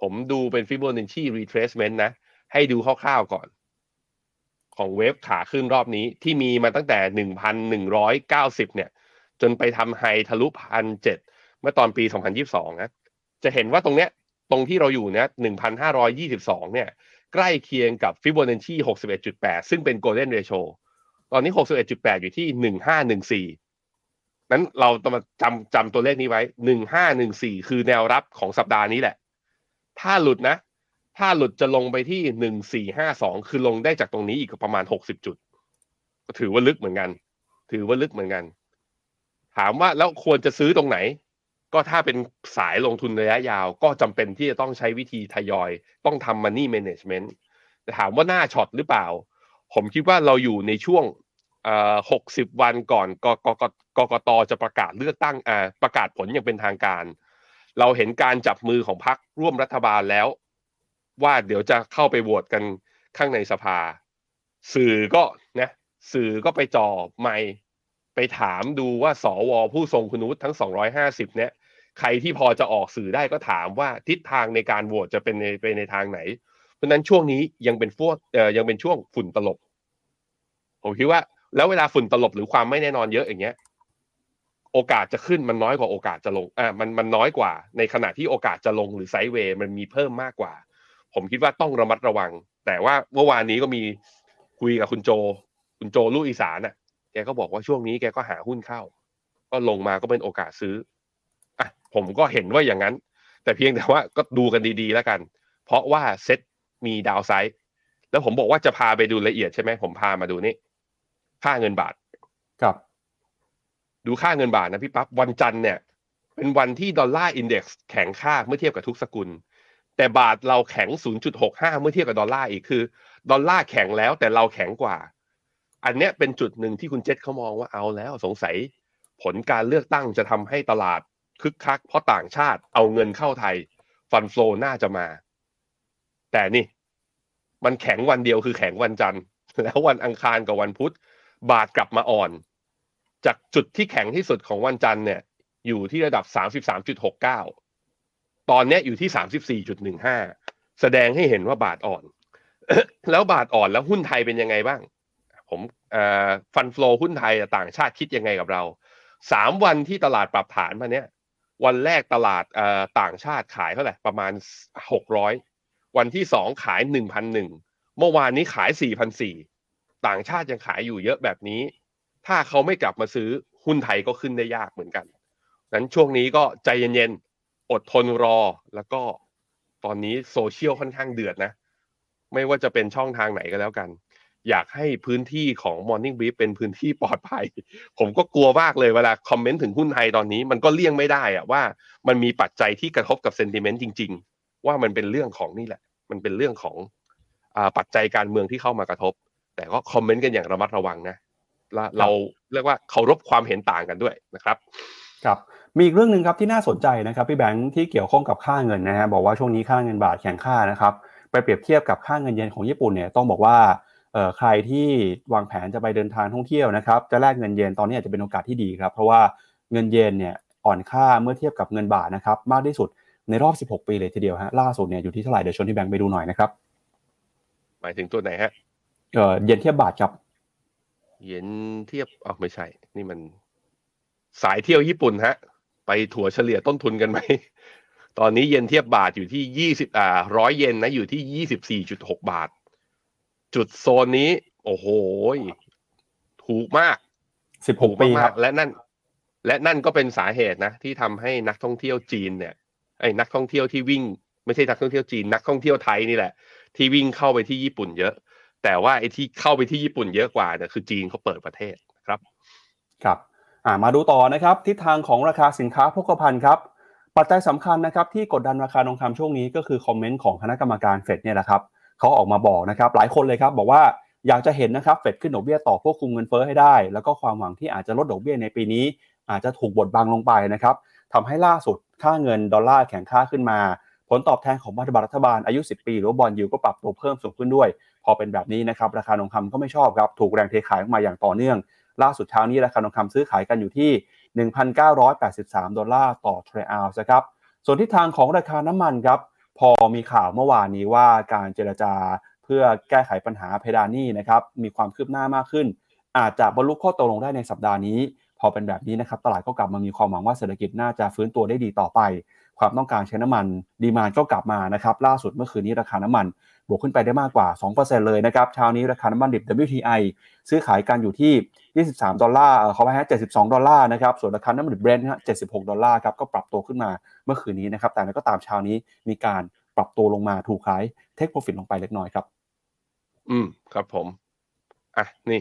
ผมดูเป็น Fibonacci retracement นะ ให้ดูคร่าวๆก่อน ของ wave ขาขึ้นรอบนี้ที่มีมาตั้งแต่หนึ่งพันหนึ่งร้อยเก้าสิบเนี่ย จนไปทำ high ทะลุพันเจ็ดเมื่อตอนปีสองพันยี่สองนะจะเห็นว่าตรงเนี้ยตรงที่เราอยู่เนี่ยหนึ่งพันห้าร้อยี่สิบสองเนี่ย ใกล้เคียงกับฟิโบนัชชีหกสิบเอ็ดจุดแปดซึ่งเป็นโกลเด้นเรโชตอนนี้หกสิบเอ็ดจุดแปดอยู่ที่หนึ่งห้าหนึ่งสี่นั้นเราต้องมาจำจำตัวเลขนี้ไว้หนึ่งห้าหนึ่งสี่คือแนวรับของสัปดาห์นี้แหละ ถ้าหลุดนะ ถ้าหลุดจะลงไปที่หนึ่งสี่ห้าสองคือลงได้จากตรงนี้อีกประมาณหกสิบจุด ถือว่าลึกเหมือนกัน ถือว่าลึกเหมือนกัน ถามว่าแล้วควรจะซื้อตรงไหน ก็ถ้าเป็นสายลงทุนระยะยาว ก็จำเป็นที่จะต้องใช้วิธีทยอย ต้องทำ money management แต่ถามว่าหน้าช็อตหรือเปล่า ผมคิดว่าเราอยู่ในช่วงหกสิบวันก่อนกกกกตจะประกาศเลือกตั้งประกาศผลอย่างเป็นทางการ เราเห็นการจับมือของพรรคร่วมรัฐบาลแล้ว ว่าเดี๋ยวจะเข้าไปโหวตกันข้างในสภา สื่อก็นะสื่อก็ไปจ่อไม่ไปถามดูว่าสวผู้ทรงคุณวุฒิทั้ง 250 เนี่ย ใครที่พอจะออกสื่อได้ก็ถามว่าทิศทางในการโหวตจะเป็นในไปในทางไหน เพราะนั้นช่วงนี้ยังเป็นฟวเอ่อยังเป็นช่วงฝุ่นตลบ ผมคิดว่า แล้วเวลาฝุ่นตลบหรือความไม่แน่นอนเยอะอย่างเงี้ย โอกาสจะขึ้นมันน้อยกว่าโอกาสจะลงอ่ามันมันน้อยกว่า ในขณะที่โอกาสจะลงหรือไซด์เวย์มันมีเพิ่มมากกว่า ผมคิดว่าต้องระมัดระวัง แต่ว่าเมื่อวานนี้ก็มีคุยกับคุณโจ คุณโจลูกอีสานอะ แกก็บอกว่าช่วงนี้แกก็หาหุ้นเข้า ก็ลงมาก็เป็นโอกาสซื้ออะผมก็เห็นว่าอย่างนั้น แต่เพียงแต่ว่าก็ดูกันดีๆแล้วกัน เพราะว่าเซ็ตมีดาวไซด์แล้วผมบอกว่าจะพาไปดูละเอียดใช่ไหมผมพามาดูนี่ค่าเงินบาท
ครับ
ดูค่าเงินบาทนะพี่ปั๊บวันจันทร์เนี่ยเป็นวันที่ Dollar Index แข็งค่าเมื่อเทียบกับทุกสกุล แต่บาทเราแข็ง 0.65 เมื่อเทียบกับดอลลาร์อีกคือ ดอลลาร์แข็งแล้วแต่เราแข็งกว่า อันเนี้ยเป็นจุดหนึ่งที่คุณเจษเขามองว่าเอาแล้วสงสัย ผลการเลือกตั้งจะทำให้ตลาดคึกคัก เพราะต่างชาติเอาเงินเข้าไทย fund flow น่าจะมา แต่นี่ มันแข็งวันเดียวคือแข็งวันจันทร์ แล้ววันอังคารกับวันพุธ บาทกลับมาอ่อน จากจุดที่แข็งที่สุดของวันจันทร์เนี่ย อยู่ที่ระดับ 33.69 ตอนนี้อยู่ที่ 34.15 แสดงให้เห็นว่าบาทอ่อน แล้วบาทอ่อนแล้วหุ้นไทยเป็นยังไงบ้าง ผมฟันฟลอหุ้นไทยต่างชาติคิดยังไงกับเราสามวันที่ตลาดปรับฐานมาเนี้ยวันแรกตลาดต่างชาติขายเท่าไหร่ประมาณ 600 วันที่สองขาย 1,001เมื่อวานนี้ขาย 4,004ต่างชาติยังขายอยู่เยอะแบบนี้ ถ้าเขาไม่กลับมาซื้อหุ้นไทยก็ขึ้นได้ยากเหมือนกันนั้นช่วงนี้ก็ใจเย็นๆ อดทนรอ แล้วก็ตอนนี้โซเชียลค่อนข้างเดือดนะ ไม่ว่าจะเป็นช่องทางไหนก็แล้วกัน อยากให้พื้นที่ของ Morning Brief เป็นพื้นที่ปลอดภัย ผมก็กลัวมากเลยเวลาคอมเมนต์ถึงหุ้นไทยตอนนี้ มันก็เลี่ยงไม่ได้อะว่ามันมีปัจจัยที่กระทบกับเซนติเมนต์จริง ๆ ว่ามันเป็นเรื่องของนี่แหละ มันเป็นเรื่องของอปัจจัยการเมืองที่เข้ามากระทบ แต่ก็คอมเมนต์กันอย่างระมัดระวังนะ เราเรียกว่าเคารพความเห็นต่างกันด้วยนะครับ
ครับมีอีกเรื่องหนึ่งครับที่น่าสนใจนะครับพี่แบงค์ที่เกี่ยวข้องกับค่าเงินนะฮะบอกว่าช่วงนี้ค่าเงินบาทแข็งค่านะครับไปเปรียบเทียบกับค่าเงินเยนของญี่ปุ่นเนี่ยต้องบอกว่าเอ่อใครที่วางแผนจะไปเดินทางท่องเที่ยวนะครับจะแลกเงินเยนตอนนี้อาจจะเป็นโอกาสที่ดีครับเพราะว่าเงินเยนเนี่ยอ่อนค่าเมื่อเทียบกับเงินบาทนะครับมากที่สุดในรอบ 16 ปีเลยทีเดียวฮะล่าสุดเนี่ยอยู่ที่เท่าไหร่เดี๋ยวชนที่แบงค์ไปดูหน่อยนะครับ
หมายถึงตัวไหนฮะ
เออเยนเทียบบาทครับ
เย็นเทียบอ๋อไม่ใช่ นี่มัน สายเที่ยวญี่ปุ่นฮะ ไปถั่วเฉลี่ยต้นทุนกันไหม ตอนนี้เยนเทียบบาทอยู่ที่ยี่สิบอ่าร้อยเยนนะ อยู่ที่ยี่สิบสี่จุดหกบาท จุดโซนนี้ โอ้โห ถูกมาก
16ปีครับ
และนั่น และนั่นก็เป็นสาเหตุนะ ที่ทำให้นักท่องเที่ยวจีนเนี่ยไอ้นักท่องเที่ยวที่วิ่ง ไม่ใช่นักท่องเที่ยวจีน นักท่องเที่ยวไทยนี่แหละ ที่วิ่งเข้าไปที่ญี่ปุ่นเยอะ แต่ว่าไอ้ที่เข้าไปที่ญี่ปุ่นเยอะกว่าเนี่ยคือจีนเขาเปิดประเทศครับ
ครับมาดูต่อนะครับทิศทางของราคาสินค้าโภคภัณฑ์ครับปัจจัยสำคัญนะครับที่กดดันราคาทองคำช่วงนี้ก็คือคอมเมนต์ของคณะกรรมการเฟดเนี่ยแหละครับเขาออกมาบอกนะครับหลายคนเลยครับบอกว่าอยากจะเห็นนะครับเฟดขึ้นดอกเบี้ยต่อควบคุมเงินเฟ้อให้ได้ แล้วก็ความหวังที่อาจจะลดดอกเบี้ยในปีนี้ อาจจะถูกบดบังลงไปนะครับทำให้ล่าสุดค่าเงินดอลลาร์แข็งค่าขึ้นมา ผลตอบแทนของพันธบัตรรัฐบาลอายุ 10 ปี หรือบอลยูก็ปรับตัวเพิ่มสูงขึ้นด้วย พอเป็นแบบนี้นะครับราคาทองคำก็ไม่ชอบครับถูกแรงเทขายออกมาอย่างต่อเนื่อง ล่าสุดเช้านี้ราคาทองคำซื้อขายกันอยู่ที่ 1,983 ดอลลาร์ต่อทรัลล์นะครับส่วนทิศทางของราคาน้ำมันครับพอมีข่าวเมื่อวานนี้ว่าการเจรจาเพื่อแก้ไขปัญหาเพดานนี้นะครับมีความคืบหน้ามากขึ้น อาจจะบรรลุข้อตกลงได้ในสัปดาห์นี้ พอเป็นแบบนี้นะครับตลาดก็กลับมามีความหวังว่าเศรษฐกิจน่าจะฟื้นตัวได้ดีต่อไป ความต้องการใช้น้ำมัน ดีมานก็กลับมานะครับล่าสุดเมื่อคืนนี้ราคาน้ำมัน บวกขึ้นไปได้มากกว่า 2%เลยนะครับเช้านี้ราคาน้ำมันดิบ WTI ซื้อขายกันอยู่ที่ 23 ดอลลาร์เอ่อขอไปฮะ72 ดอลลาร์นะครับส่วนราคาน้ำมันดิบเบรนท์ฮะ76 ดอลลาร์ครับก็ปรับตัวขึ้นมาเมื่อคืนนี้นะครับแต่ก็ตามเช้านี้มีการปรับตัวลงมาถูกขายเทคโปรฟิตลงไปเล็กน้อยครับ
อืมครับผม อะนี่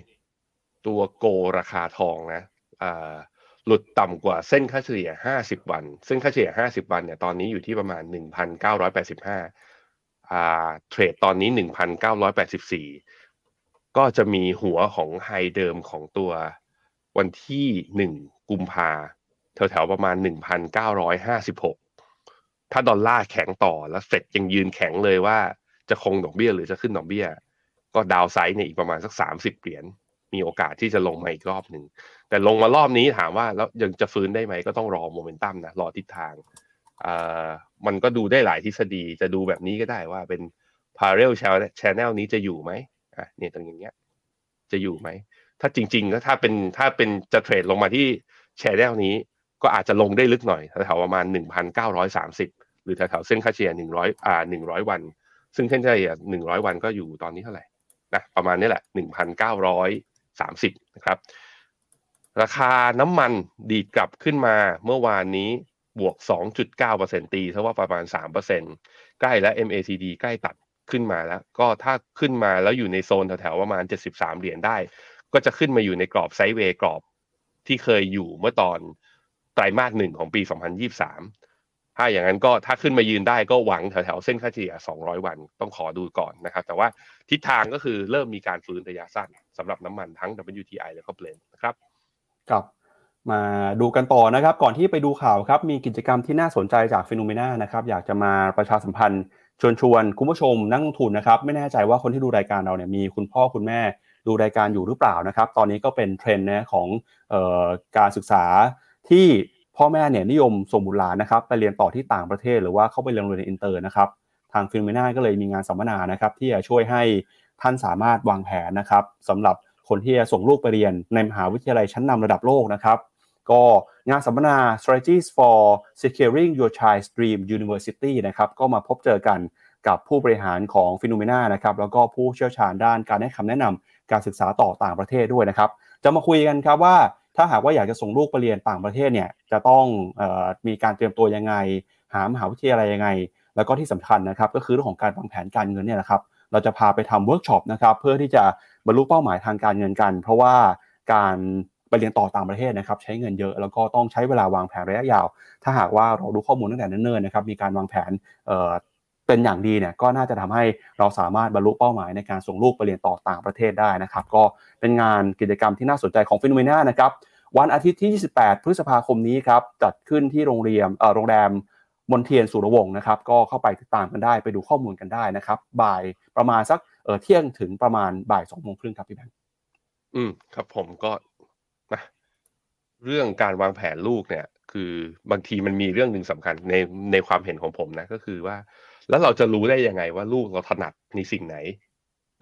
ตัวโกราคาทองนะ อ่า หลุดต่ำกว่าเส้นค่าเฉลี่ย 50 วัน ซึ่งค่าเฉลี่ย 50 วันเนี่ยตอนนี้อยู่ที่ประมาณ 1,985อ่าเทรดตอนนี้ 1,984 ก็จะมีหัวของไฮเดิมของตัววันที่ 1 กุมภาแถวๆประมาณ 1,956 ถ้าดอลลาร์แข็งต่อแล้วเฟดยังยืนแข็งเลยว่าจะคงดอกเบี้ยหรือจะขึ้นดอกเบี้ย ก็ดาวไซด์เนี่ยอีกประมาณสัก 30 เหรียญ มีโอกาสที่จะลงมาอีกรอบหนึ่งแต่ลงมารอบนี้ถามว่าแล้วยังจะฟื้นได้ไหมก็ต้องรอโมเมนตัมนะรอทิศทางอ่ามันก็ดูได้หลายทฤษฎีจะดูแบบนี้ก็ได้ว่าเป็น parallel channel นี้จะอยู่ไหมอะเนี่ยตรงอย่างเงี้ย จะอยู่ไหม ถ้าจริงๆก็ถ้าเป็นถ้าเป็นจะเทรดลงมาที่ channel นี้ ก็อาจจะลงได้ลึกหน่อยแถวๆประมาณ 1,930 หรือแถวๆเส้นค่าเฉลี่ย100อ่า100 วัน ซึ่งเส้นเฉลี่ย100 วันก็อยู่ตอนนี้เท่าไหร่นะประมาณนี้แหละ 30นะครับ ราคาน้ำมันดีดกลับขึ้นมาเมื่อวานนี้บวก 2.9%ตีเท่าว่าประมาณ 3%ใกล้และ MACD ใกล้ตัดขึ้นมาแล้ว ก็ถ้าขึ้นมาแล้วอยู่ในโซนแถวๆประมาณ 73 เหรียญได้ ก็จะขึ้นมาอยู่ในกรอบไซด์เวย์กรอบที่เคยอยู่เมื่อตอนไตรมาสหนึ่งของปี 2023 ถ้าอย่างนั้นก็ถ้าขึ้นมายืนได้ก็หวังแถวๆเส้นค่าเฉลี่ย 200 วันต้องขอดูก่อนนะครับ แต่ว่าทิศทางก็คือเริ่มมีการฟื้นระยะสั้น สำหรับน้ำมันทั้ง WTI แล้วก็ Brent นะครับ
ครับมาดูกันต่อนะครับ ก่อนที่ไปดูข่าวครับ มีกิจกรรมที่น่าสนใจจาก FINNOMENA นะครับ อยากจะมาประชาสัมพันธ์ชวนชวนคุณผู้ชมนักลงทุนนะครับ ไม่แน่ใจว่าคนที่ดูรายการเราเนี่ยมีคุณพ่อคุณแม่ดูรายการอยู่หรือเปล่านะครับ ตอนนี้ก็เป็นเทรนด์นะของออการศึกษาที่พ่อแม่เนี่ยนิยมส่งบุตรหลานนะครับ ไปเรียนต่อที่ต่างประเทศ หรือว่าเข้าไปเรียนโรงเรียนอินเตอร์นะครับ ทาง FINNOMENA ก็เลยมีงานสัมมนานะครับ ที่จะช่วยให้ ท่านสามารถวางแผนนะครับสำหรับคนที่จะส่งลูกไปเรียนในมหาวิทยาลัยชั้นนำระดับโลกนะครับก็งานสัมมนา strategies for securing your child's dream university นะครับก็มาพบเจอกันกับผู้บริหารของฟิโนเมนานะครับแล้วก็ผู้เชี่ยวชาญด้านการให้คำแนะนำการศึกษาต่อต่างประเทศด้วยนะครับ จะมาคุยกันครับว่าถ้าหากว่าอยากจะส่งลูกไปเรียนต่างประเทศเนี่ยจะต้องออมีการเตรียมตัวยังไง หามหาวิทยาลัยยังไง แล้วก็ที่สำคัญนะครับก็คือเรื่องของการวางแผนการเงินเนี่ยนะครับ เราจะพาไปทำเวิร์กช็อปนะครับเพื่อที่จะบรรลุเป้าหมายทางการเงินกัน เพราะว่าการไปเรียนต่อต่างประเทศนะครับใช้เงินเยอะแล้วก็ต้องใช้เวลาวางแผนระยะยาว ถ้าหากว่าเราดูข้อมูลตั้งแต่เนิ่นๆนะครับมีการวางแผนเเป็นอย่างดีเนี่ยก็น่าจะทำให้เราสามารถบรรลุเป้าหมายในการส่งลูกไปเรียนต่อต่างประเทศได้นะครับก็เป็นงานกิจกรรมที่น่าสนใจของ FINNOMENA นะครับวันอาทิตย์ที่ 28 พฤษภาคมนี้ครับจัดขึ้นที่โรงเรียนเออโรงแรม มนเทียนสุรวงศ์นะครับก็เข้าไปติดตามกันได้ไปดูข้อมูลกันได้นะครับ บ่ายประมาณสักเออเที่ยงถึงประมาณบ่ายสองโมงครึ่งครับพี่แบงค์
อืมครับผมก็นะเรื่องการวางแผนลูกเนี่ย คือบางทีมันมีเรื่องหนึ่งสำคัญในในความเห็นของผมนะก็คือว่า แล้วเราจะรู้ได้ยังไงว่าลูกเราถนัดในสิ่งไหน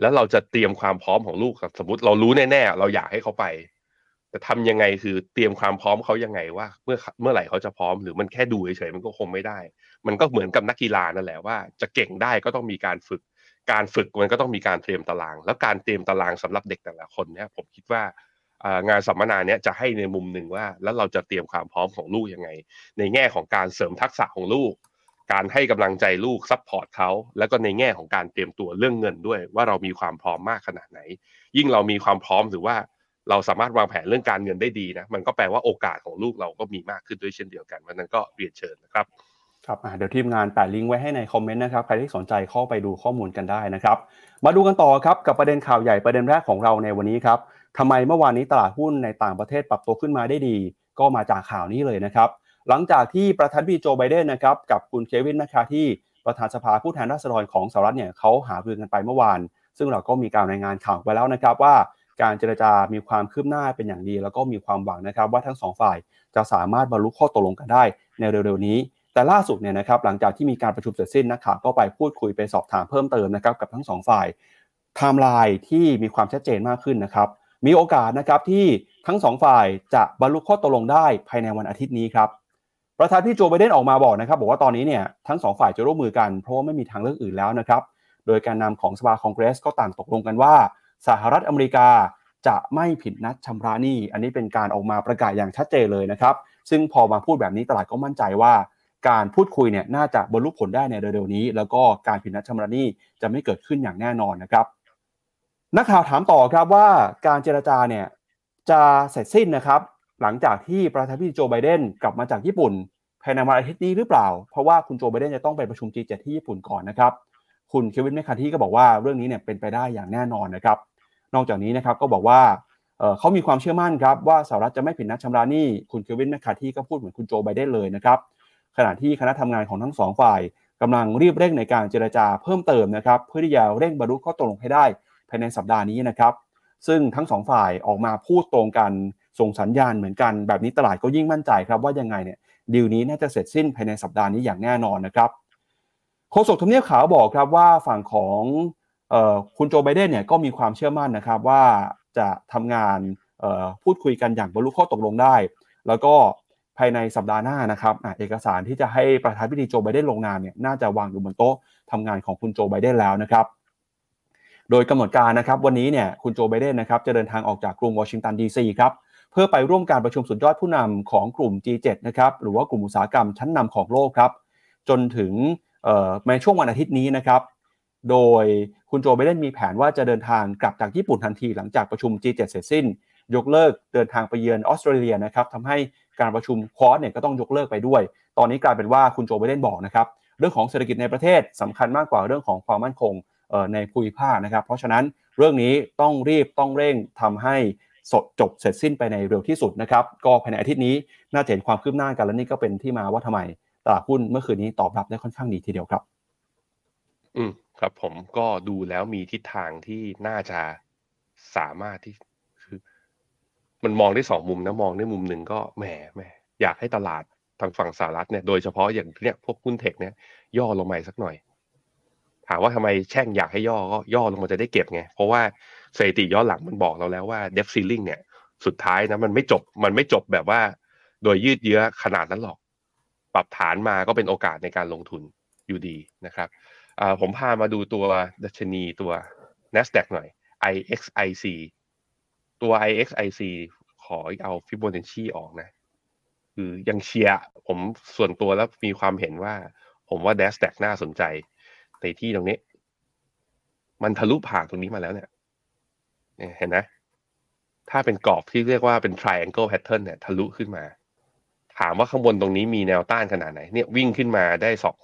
แล้วเราจะเตรียมความพร้อมของลูกสมมติเรารู้แน่ๆเราอยากให้เขาไป แต่ทำยังไงคือเตรียมความพร้อมเขายังไงว่า เมื่อเมื่อไหร่เขาจะพร้อมหรือมันแค่ดูเฉยๆมันก็คงไม่ได้ มันก็เหมือนกับนักกีฬานั่นแหละว่า จะเก่งได้ก็ต้องมีการฝึก การฝึกมันก็ต้องมีการเตรียมตาราง แล้วการเตรียมตารางสำหรับเด็กแต่ละคนเนี่ยผมคิดว่างานสัมมนาเนี้ยจะให้ในมุมหนึ่งว่า แล้วเราจะเตรียมความพร้อมของลูกยังไง ในแง่ของการเสริมทักษะของลูก การให้กำลังใจลูก support เขาแล้วก็ในแง่ของการเตรียมตัวเรื่องเงินด้วย ว่าเรามีความพร้อมมากขนาดไหน ยิ่งเรามีความพร้อมหรือว่า เราสามารถวางแผนเรื่องการเงินได้ดีนะมันก็แปลว่าโอกาสของลูกเราก็มีมากขึ้นด้วยเช่นเดียวกันวันนั้นก็เรียนเชิญนะครับ
ครับเดี๋ยวทีมงานแปะลิงก์ไว้ให้ในคอมเมนต์นะครับใครที่สนใจเข้าไปดูข้อมูลกันได้นะครับ มาดูกันต่อครับกับประเด็นข่าวใหญ่ประเด็นแรกของเราในวันนี้ครับทำไมเมื่อวานนี้ตลาดหุ้นในต่างประเทศปรับตัวขึ้นมาได้ดี ก็มาจากข่าวนี้เลยนะครับ หลังจากที่ประธานพิโจไบเดนนะครับกับคุณเควินแมคคาที่ประธานสภาผู้แทนราษฎรของสหรัฐเนี่ยเขาหารือกันไปเมื่อวาน ซึ่งเราก็มีการรายงานข่าวไปแล้วนะครับว่า การเจรจามีความคืบหน้าเป็นอย่างดี แล้วก็มีความหวังนะครับ ว่าทั้งสองฝ่ายจะสามารถบรรลุข้อตกลงกันได้ในเร็วๆนี้ แต่ล่าสุดเนี่ยนะครับหลังจากที่มีการประชุมเสร็จสิ้นนักข่าวก็ไปพูดคุยไปสอบถามเพิ่มเติมนะครับกับทั้งสองฝ่ายไทม์ไลน์ที่มีความชัดเจนมากขึ้นนะครับมีโอกาสนะครับที่ทั้งสองฝ่ายจะบรรลุข้อตกลงได้ภายในวันอาทิตย์นี้ครับประธานที่โจไบเดนออกมาบอกนะครับ บอกว่าตอนนี้เนี่ยทั้งสองฝ่ายจะร่วมมือกันเพราะว่าไม่มีทางเลือกอื่นแล้วนะครับ โดยการนำของสภาคองเกรสก็ต่างตกลงกันว่า สหรัฐอเมริกาจะไม่ผิดนัดชำระหนี้ อันนี้เป็นการออกมาประกาศอย่างชัดเจนเลยนะครับ ซึ่งพอมาพูดแบบนี้ตลาดก็มั่นใจว่า การพูดคุยเนี่ยน่าจะบรรลุผลได้ในเร็วๆนี้ แล้วก็การผิดนัดชำระหนี้จะไม่เกิดขึ้นอย่างแน่นอนนะครับ นักข่าวถามต่อครับว่าการเจรจาเนี่ยจะเสร็จสิ้นนะครับ หลังจากที่ประธานาธิบดีโจไบเดนกลับมาจากญี่ปุ่นภายในวันอาทิตย์นี้หรือเปล่า เพราะว่าคุณโจไบเดนจะต้องไปประชุม G7 ที่ญี่ปุ่นก่อนนะครับ คุณเควินแมคคาที่ก็บอกว่าเรื่องนี้เนี่ยเป็นไปได้อย่างแน่นอนนะครับ นอกจากนี้นะครับก็บอกว่าเขามีความเชื่อมั่นครับว่าสหรัฐจะไม่ผิดนัดชำระหนี้คุณเควินแมคคาที่ก็พูดเหมือนคุณโจไบเดนเลยนะครับขณะที่คณะทำงานของทั้งสองฝ่ายกำลังรีบเร่งในการเจรจาเพิ่มเติมนะครับเพื่อที่จะเร่งบรรลุข้อตกลงให้ได้ภายในสัปดาห์นี้นะครับซึ่งทั้งสองฝ่ายออกมาพูดตรงกันส่งสัญญาณเหมือนกันแบบนี้ตลาดก็ยิ่งมั่นใจครับว่ายังไงเนี่ยดีลนี้น่าจะเสร็จสิ้นภายในสัปดาห์นี้อย่างแน่นอนนะครับโฆษกทำเนียบขาวบอกครับว่าฝั่งของ คุณโจไบเดนเนี่ยก็มีความเชื่อมั่นนะครับว่าจะทำงานพูดคุยกันอย่างบรรลุข้อตกลงได้ แล้วก็ภายในสัปดาห์หน้านะครับเอกสารที่จะให้ประธานพิธีโจไบเดนลงนามเนี่ยน่าจะวางอยู่บนโต๊ะทำงานของคุณโจไบเดนแล้วนะครับโดยกำหนดการนะครับวันนี้เนี่ยคุณโจไบเดนนะครับจะเดินทางออกจากกรุงวอชิงตันดีซีครับเพื่อไปร่วมการประชุมสุดยอดผู้นำของกลุ่ม G7 นะครับหรือว่ากลุ่มอุตสาหกรรมชั้นนำของโลกครับจนถึงในช่วงวันอาทิตย์นี้นะครับ โดยคุณโจไบเดนมีแผนว่าจะเดินทางกลับจากญี่ปุ่นทันทีหลังจากประชุม G7 เสร็จสิ้น ยกเลิกเดินทางไปเยือนออสเตรเลียนะครับทำให้การประชุมคอร์สเนี่ยก็ต้องยกเลิกไปด้วย ตอนนี้กลายเป็นว่าคุณโจไบเดนบอกนะครับเรื่องของเศรษฐกิจในประเทศสำคัญมากกว่าเรื่องของความมั่นคงในภูมิภาคนะครับ เพราะฉะนั้นเรื่องนี้ต้องรีบต้องเร่งทำให้สดจบเสร็จสิ้นไปในเร็วที่สุดนะครับก็ภายในอาทิตย์นี้น่าจะเห็นความคืบหน้ากันและนี่ก็เป็นที่มาว่าทำไมตลาดหุ้นเมื่อคืนนี้ตอบรับได้ค่อนข้างดีทีเดียวครับ
อืม ครับผมก็ดูแล้วมีทิศทางที่น่าจะสามารถที่คือ มันมองได้สองมุมนะมองในมุมหนึ่งก็แหมแหมอยากให้ตลาดทางฝั่งสหรัฐเนี่ยโดยเฉพาะอย่างเนี้ยพวกหุ้นเทคเนี่ยย่อลงมาสักหน่อย ถามว่าทำไมแช่งอยากให้ย่อก็ย่อลงมาจะได้เก็บไง เพราะว่าสถิติย้อนหลังมันบอกเราแล้วว่าเดฟซีลิงเนี่ยสุดท้ายนะมันไม่จบมันไม่จบแบบว่า โดยยืดเยื้อขนาดนั้นหรอก ปรับฐานมาก็เป็นโอกาสในการลงทุนอยู่ดีนะครับ ผมพามาดูตัวดัชนีตัว NASDAQ หน่อย IXIC ตัว IXIC ขอเอาฟิโบนัชชีออกนะ คือยังเชียร์ผมส่วนตัวแล้วมีความเห็นว่า ผมว่า NASDAQ น่าสนใจในที่ตรงนี้ มันทะลุผ่านตรงนี้มาแล้วเนี่ยเห็นไหมถ้าเป็นกรอบที่เรียกว่าเป็น triangle pattern เนี่ย ทะลุขึ้นมา ถามว่าข้างบนตรงนี้มีแนวต้านขนาดไหนเนี่ยวิ่งขึ้นมาได้สอง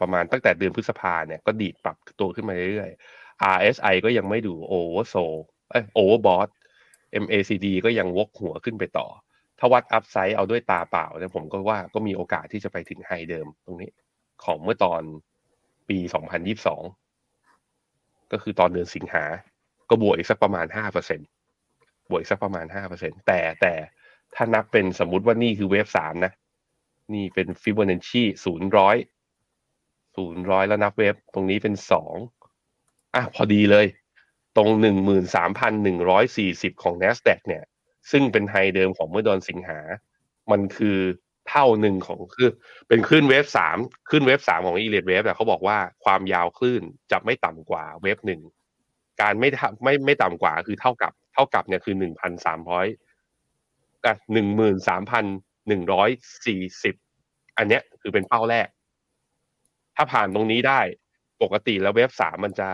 ประมาณตั้งแต่เดือนพฤษภาเนี่ยก็ดีดปรับตัวขึ้นมาเรื่อยๆ RSI ก็ยังไม่ดูโอเวอร์โซเอ้โอเวอร์บอท MACD ก็ยังวกหัวขึ้นไปต่อ ถ้าวัด upside เอาด้วยตาเปล่าเนี่ยผมก็ว่าก็มีโอกาสที่จะไปถึง high เดิมตรงนี้ ของเมื่อตอนปี 2022 ก็คือตอนเดือนสิงหา ก็บวกอีกสักประมาณ 5%บวกอีกสักประมาณ 5%แต่แต่ ถ้านับเป็นสมมุติว่านี่คือ wave สามนะ นี่เป็นฟิโบนัชชีศูนย์ร้อยศูนย์ร้อยแล้วนับ wave ตรงนี้เป็นสองอะพอดีเลย ตรงหนึ่งหมื่นสามพันหนึ่งร้อยสี่สิบของ NASDAQ เนี่ย ซึ่งเป็น high เดิมของเมื่อตอนสิงหา มันคือเท่าหนึ่งของคือ เป็นคลื่น wave สามคลื่น wave สามของ Elliott Wave เนี่ยเขาบอกว่าความยาวคลื่นจะไม่ต่ำกว่า wave หนึ่งการไม่ไม่ไม่ต่ำกว่าคือเท่ากับ เท่ากับเนี่ยคือหนึ่งพันสามร้อย อะหนึ่งหมื่นสามพันหนึ่งร้อยสี่สิบอันเนี้ยคือเป็นเป้าแรก ถ้าผ่านตรงนี้ได้ปกติแล้ว wave สามมันจะ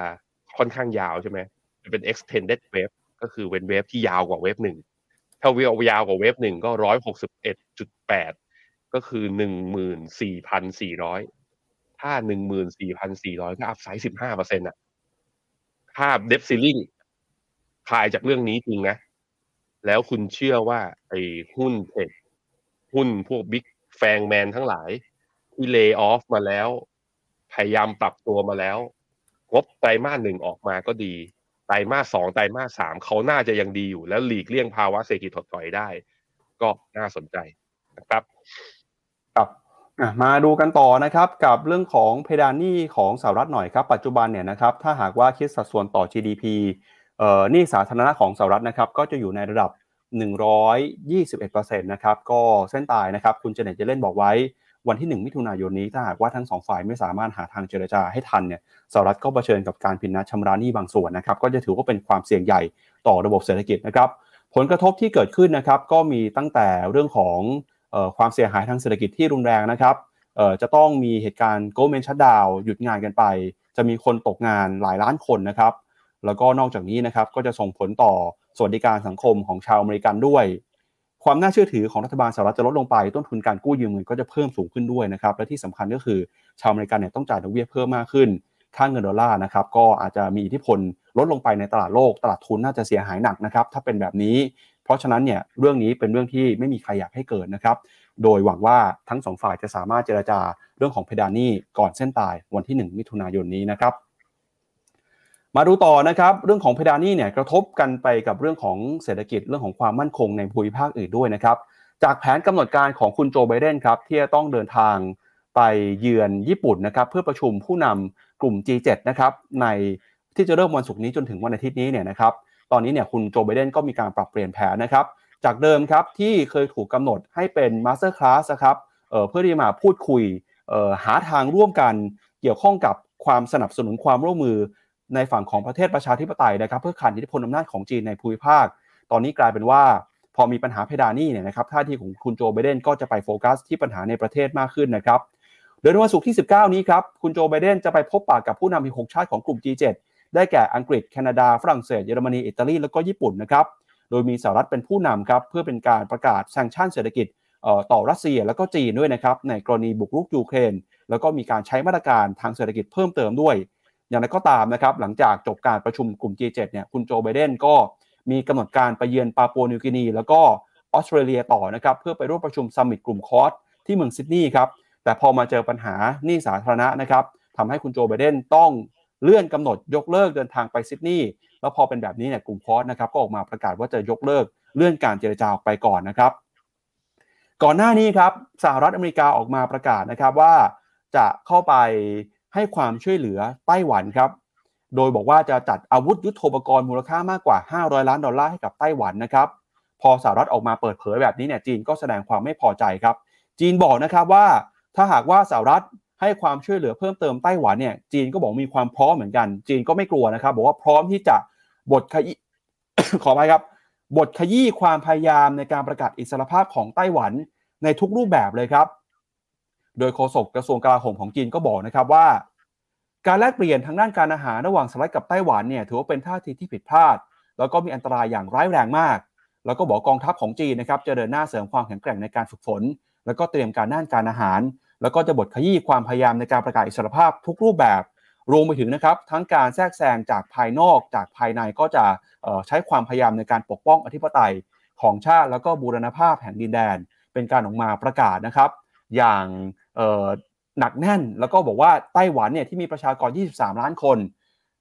ค่อนข้างยาวใช่ไหมเป็น extended wave ก็คือเป็น wave ที่ยาวกว่า wave หนึ่งถ้า wave ยาวกว่า wave หนึ่งก็ร้อยหกสิบเอ็ดจุดแปดก็คือหนึ่งหมื่นสี่พันสี่ร้อยถ้าหนึ่งหมื่นสี่พันสี่ร้อยก็ upside สิบห้าเปอร์เซ็นต์อะถ้า debt ceiling คลายจากเรื่องนี้จริงนะ แล้วคุณเชื่อว่าไอ้หุ้น techหุ้นพวกบิ๊กแฟงแมนทั้งหลาย ที่เลย์ออฟมาแล้ว พยายามปรับตัวมาแล้ว งบไตรมาสหนึ่งออกมาก็ดี ไตรมาสสองไตรมาสสามเขาน่าจะยังดีอยู่ แล้วหลีกเลี่ยงภาวะเศรษฐกิจถดถอยได้ ก็น่าสนใจนะครับ
ครับมาดูกันต่อนะครับกับเรื่องของเพดานหนี้ของสหรัฐหน่อยครับ ปัจจุบันเนี่ยนะครับถ้าหากว่าคิดสัดส่วนต่อ GDP นี้สาธารณะของสหรัฐนะครับก็จะอยู่ในระดับ 121%นะครับก็เส้นตายนะครับคุณเจเน็ตจะเล่นบอกไว้วันที่ 1 มิถุนายนนี้ถ้าหากว่าทั้งสองฝ่ายไม่สามารถหาทางเจรจาให้ทันเนี่ยสหรัฐก็เผชิญกับการพินาศชำระหนี้บางส่วนนะครับก็จะถือว่าเป็นความเสี่ยงใหญ่ต่อระบบเศรษฐกิจนะครับผลกระทบที่เกิดขึ้นนะครับก็มีตั้งแต่เรื่องของความเสียหายทางเศรษฐกิจที่รุนแรงนะครับจะต้องมีเหตุการณ์โกลเมนชัดดาวหยุดงานกันไป จะมีคนตกงานหลายล้านคนนะครับ แล้วก็นอกจากนี้นะครับก็จะส่งผลต่อสวัสดิการสังคมของชาวอเมริกันด้วย ความน่าเชื่อถือของรัฐบาลสหรัฐจะลดลงไป ต้นทุนการกู้ยืมเงินก็จะเพิ่มสูงขึ้นด้วยนะครับและที่สำคัญก็คือชาวอเมริกันเนี่ยต้องจ่ายดอกเบี้ยเพิ่มมากขึ้นค่าเงินดอลลาร์นะครับก็อาจจะมีอิทธิพลลดลงไปในตลาดโลก ตลาดทุนน่าจะเสียหายหนักนะครับถ้าเป็นแบบนี้ เพราะฉะนั้นเนี่ยเรื่องนี้เป็นเรื่องที่ไม่มีใครอยากให้เกิดนะครับโดยหวังว่าทั้งสองฝ่ายจะสามารถเจรจาเรื่องของเพดานนี้ก่อนเส้นตายวันที่ 1 มิถุนายนนี้นะครับ มาดูต่อนะครับเรื่องของเพดานหนี้เนี่ยกระทบกันไปกับเรื่องของเศรษฐกิจเรื่องของความมั่นคงในภูมิภาคอื่นด้วยนะครับจากแผนกำหนดการของคุณโจไบเดนครับที่จะต้องเดินทางไปเยือนญี่ปุ่นนะครับเพื่อประชุมผู้นำกลุ่ม G7 นะครับในที่จะเริ่มวันศุกร์นี้จนถึงวันอาทิตย์นี้เนี่ยนะครับตอนนี้เนี่ยคุณโจไบเดนก็มีการปรับเปลี่ยนแผนนะครับจากเดิมครับที่เคยถูกกำหนดให้เป็น masterclass ครับเเพื่อที่มาพูดคุยหาทางร่วมกันเกี่ยวข้องกับความสนับสนุนความร่วมมือ ในฝั่งของประเทศประชาธิปไตยนะครับเพื่อขันอิทธิพลอำนาจของจีนในภูมิภาค ตอนนี้กลายเป็นว่าพอมีปัญหาเพดานนี่เนี่ยนะครับท่าทีของคุณโจไบเดนก็จะไปโฟกัสที่ปัญหาในประเทศมากขึ้นนะครับโดยในวันศุกร์ที่ 19 นี้ครับคุณโจไบเดนจะไปพบปะกับผู้นำอีก6ชาติของกลุ่ม G7 ได้แก่อังกฤษแคนาดา ฝรั่งเศสเยอรมนีอิตาลีแล้วก็ญี่ปุ่นนะครับโดยมีสหรัฐเป็นผู้นำครับเพื่อเป็นการประกาศแซงชั่นเศรษฐกิจต่อรัสเซียแล้วก็จีนด้วยนะครับในกรณีบุกรุกยูเครน แล้วก็มีการใช้มาตรการทางเศรษฐกิจเพิ่มเติมด้วย อย่างไรก็ตามนะครับหลังจากจบการประชุมกลุ่ม G7 เนี่ยคุณโจไบเดนก็มีกำหนดการไปเยือนปาปัวนิวกินี แล้วก็ออสเตรเลียต่อนะครับเพื่อไปร่วมประชุมซัมมิตกลุ่มคอร์สที่เมืองซิดนีย์ครับแต่พอมาเจอปัญหาหนี้สาธารณะนะครับทำให้คุณโจไบเดนต้องเลื่อนกำหนดยกเลิกเดินทางไปซิดนีย์แล้วพอเป็นแบบนี้เนี่ยกลุ่มคอร์สนะครับก็ออกมาประกาศว่าจะยกเลิกเลื่อนการเจรจาออกไปก่อนนะครับ ก่อนหน้านี้ครับสหรัฐอเมริกาออกมาประกาศนะครับว่าจะเข้าไป ให้ความช่วยเหลือไต้หวันครับ โดยบอกว่าจะจัดอาวุธยุโทโธปกรณ์มูลค่ามากกว่า 500 ล้านดอลลาร์ให้กับไต้หวันนะครับ พอสหรัฐออกมาเปิดเผยแบบนี้เนี่ยจีนก็แสดงความไม่พอใจครับ จีนบอกนะครับว่าถ้าหากว่าสหรัฐให้ความช่วยเหลือเพิ่มเติมไต้หวันเนี่ยจีนก็บอกมีความพร้อมเหมือนกัน จีนก็ไม่กลัวนะครับ บอกว่าพร้อมที่จะบทขยี้ขอไปครับ บทขยี้ความพยายามในการประกาศอิสรภาพของไต้หวันในทุกรูปแบบเลยครับ โดยโฆษกกระทรวงกลาโหมของจีนก็บอกนะครับว่า การแลกเปลี่ยนทางด้านการอาหารระหว่างสหรัฐกับไต้หวันเนี่ยถือว่าเป็นท่าทีที่ผิดพลาด แล้วก็มีอันตรายอย่างร้ายแรงมาก แล้วก็บอกกองทัพของจีนนะครับจะเดินหน้าเสริมความแข็งแกร่งในการฝึกฝน แล้วก็เตรียมการด้านการอาหาร แล้วก็จะบทขยี้ความพยายามในการประกาศอิสรภาพทุกรูปแบบ รวมไปถึงนะครับทั้งการแทรกแซงจากภายนอกจากภายในก็จะใช้ความพยายามในการปกป้องอธิปไตยของชาติแล้วก็บูรณภาพแห่งดินแดน เป็นการออกมาประกาศนะครับ อย่าง หนักแน่น แล้วก็บอกว่าไต้หวันเนี่ยที่มีประชากร 23 ล้านคน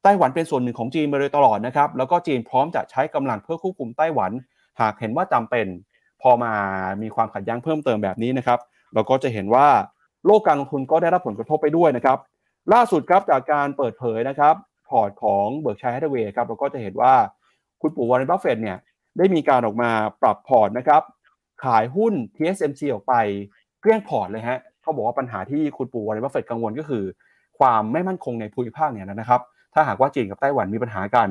ไต้หวันเป็นส่วนหนึ่งของจีนมาโดยตลอดนะครับ แล้วก็จีนพร้อมจะใช้กำลังเพื่อควบคุมไต้หวัน หากเห็นว่าจำเป็น พอมามีความขัดแย้งเพิ่มเติมแบบนี้นะครับ เราก็จะเห็นว่าโลกการลงทุนก็ได้รับผลกระทบไปด้วยนะครับ ล่าสุดครับจากการเปิดเผยนะครับพอร์ตของ Berkshire Hathaway ครับเราก็จะเห็นว่าคุณปู่วอร์เรนบัฟเฟตเนี่ยได้มีการออกมาปรับพอร์ตนะครับ ขายหุ้น TSMC ออกไปเกลี้ยงพอร์ตเลยฮะ เขาบอกว่าปัญหาที่คุณปู่วอร์เรนบัฟเฟตกังวลก็คือ ความไม่มั่นคงในภูมิภาคเนี่ยนะครับ ถ้าหากว่าจีนกับไต้หวันมีปัญหากัน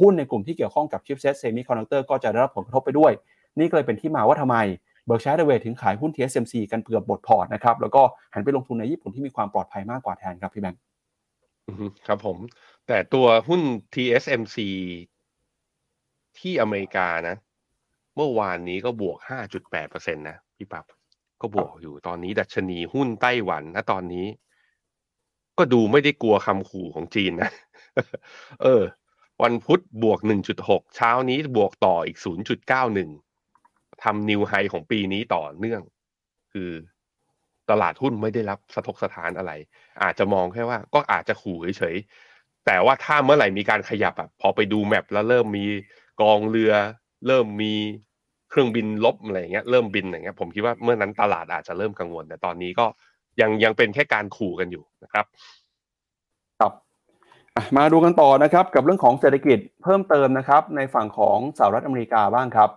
หุ้นในกลุ่มที่เกี่ยวข้องกับ chipset semiconductor ก็จะได้รับผลกระทบไปด้วย นี่ก็เลยเป็นที่มาว่าทำไม Berkshire Hathaway ถึงขายหุ้น TSMC กันเกือบหมดพอร์ตนะครับแล้วก็หันไปลงทุนในญี่ปุ่นที่มีความปลอดภัยมากกว่าแทนครับพี่แบงค์
ครับผม แต่ตัวหุ้น TSMC ที่อเมริกานะ เมื่อวานนี้ก็บวก 5.8%นะพี่ปั๊บ ก็บวกอยู่ตอนนี้ดัชนีหุ้นไต้หวันนะตอนนี้ ก็ดูไม่ได้กลัวคำขู่ของจีนนะ เออ วันพุธบวก 1.6 เช้านี้บวกต่ออีก 0.91ทำนิวไฮของปีนี้ต่อเนื่อง คือตลาดหุ้นไม่ได้รับสะทกสะทานอะไร อาจจะมองแค่ว่าก็อาจจะขู่เฉยๆ แต่ว่าถ้าเมื่อไหร่มีการขยับอะพอไปดูแมปแล้วเริ่มมีกองเรือ เริ่มมี เครื่องบินลบอะไรเงี้ยเริ่มบินอย่างเงี้ยผมคิดว่าเมื่อนั้นตลาดอาจจะเริ่มกังวล แต่ตอนนี้ก็ยังยังเป็นแค่การขู่กันอยู่นะครับ
ครับมาดูกันต่อนะครับกับเรื่องของเศรษฐกิจเพิ่มเติมนะครับในฝั่งของสหรัฐอเมริกาบ้างครับ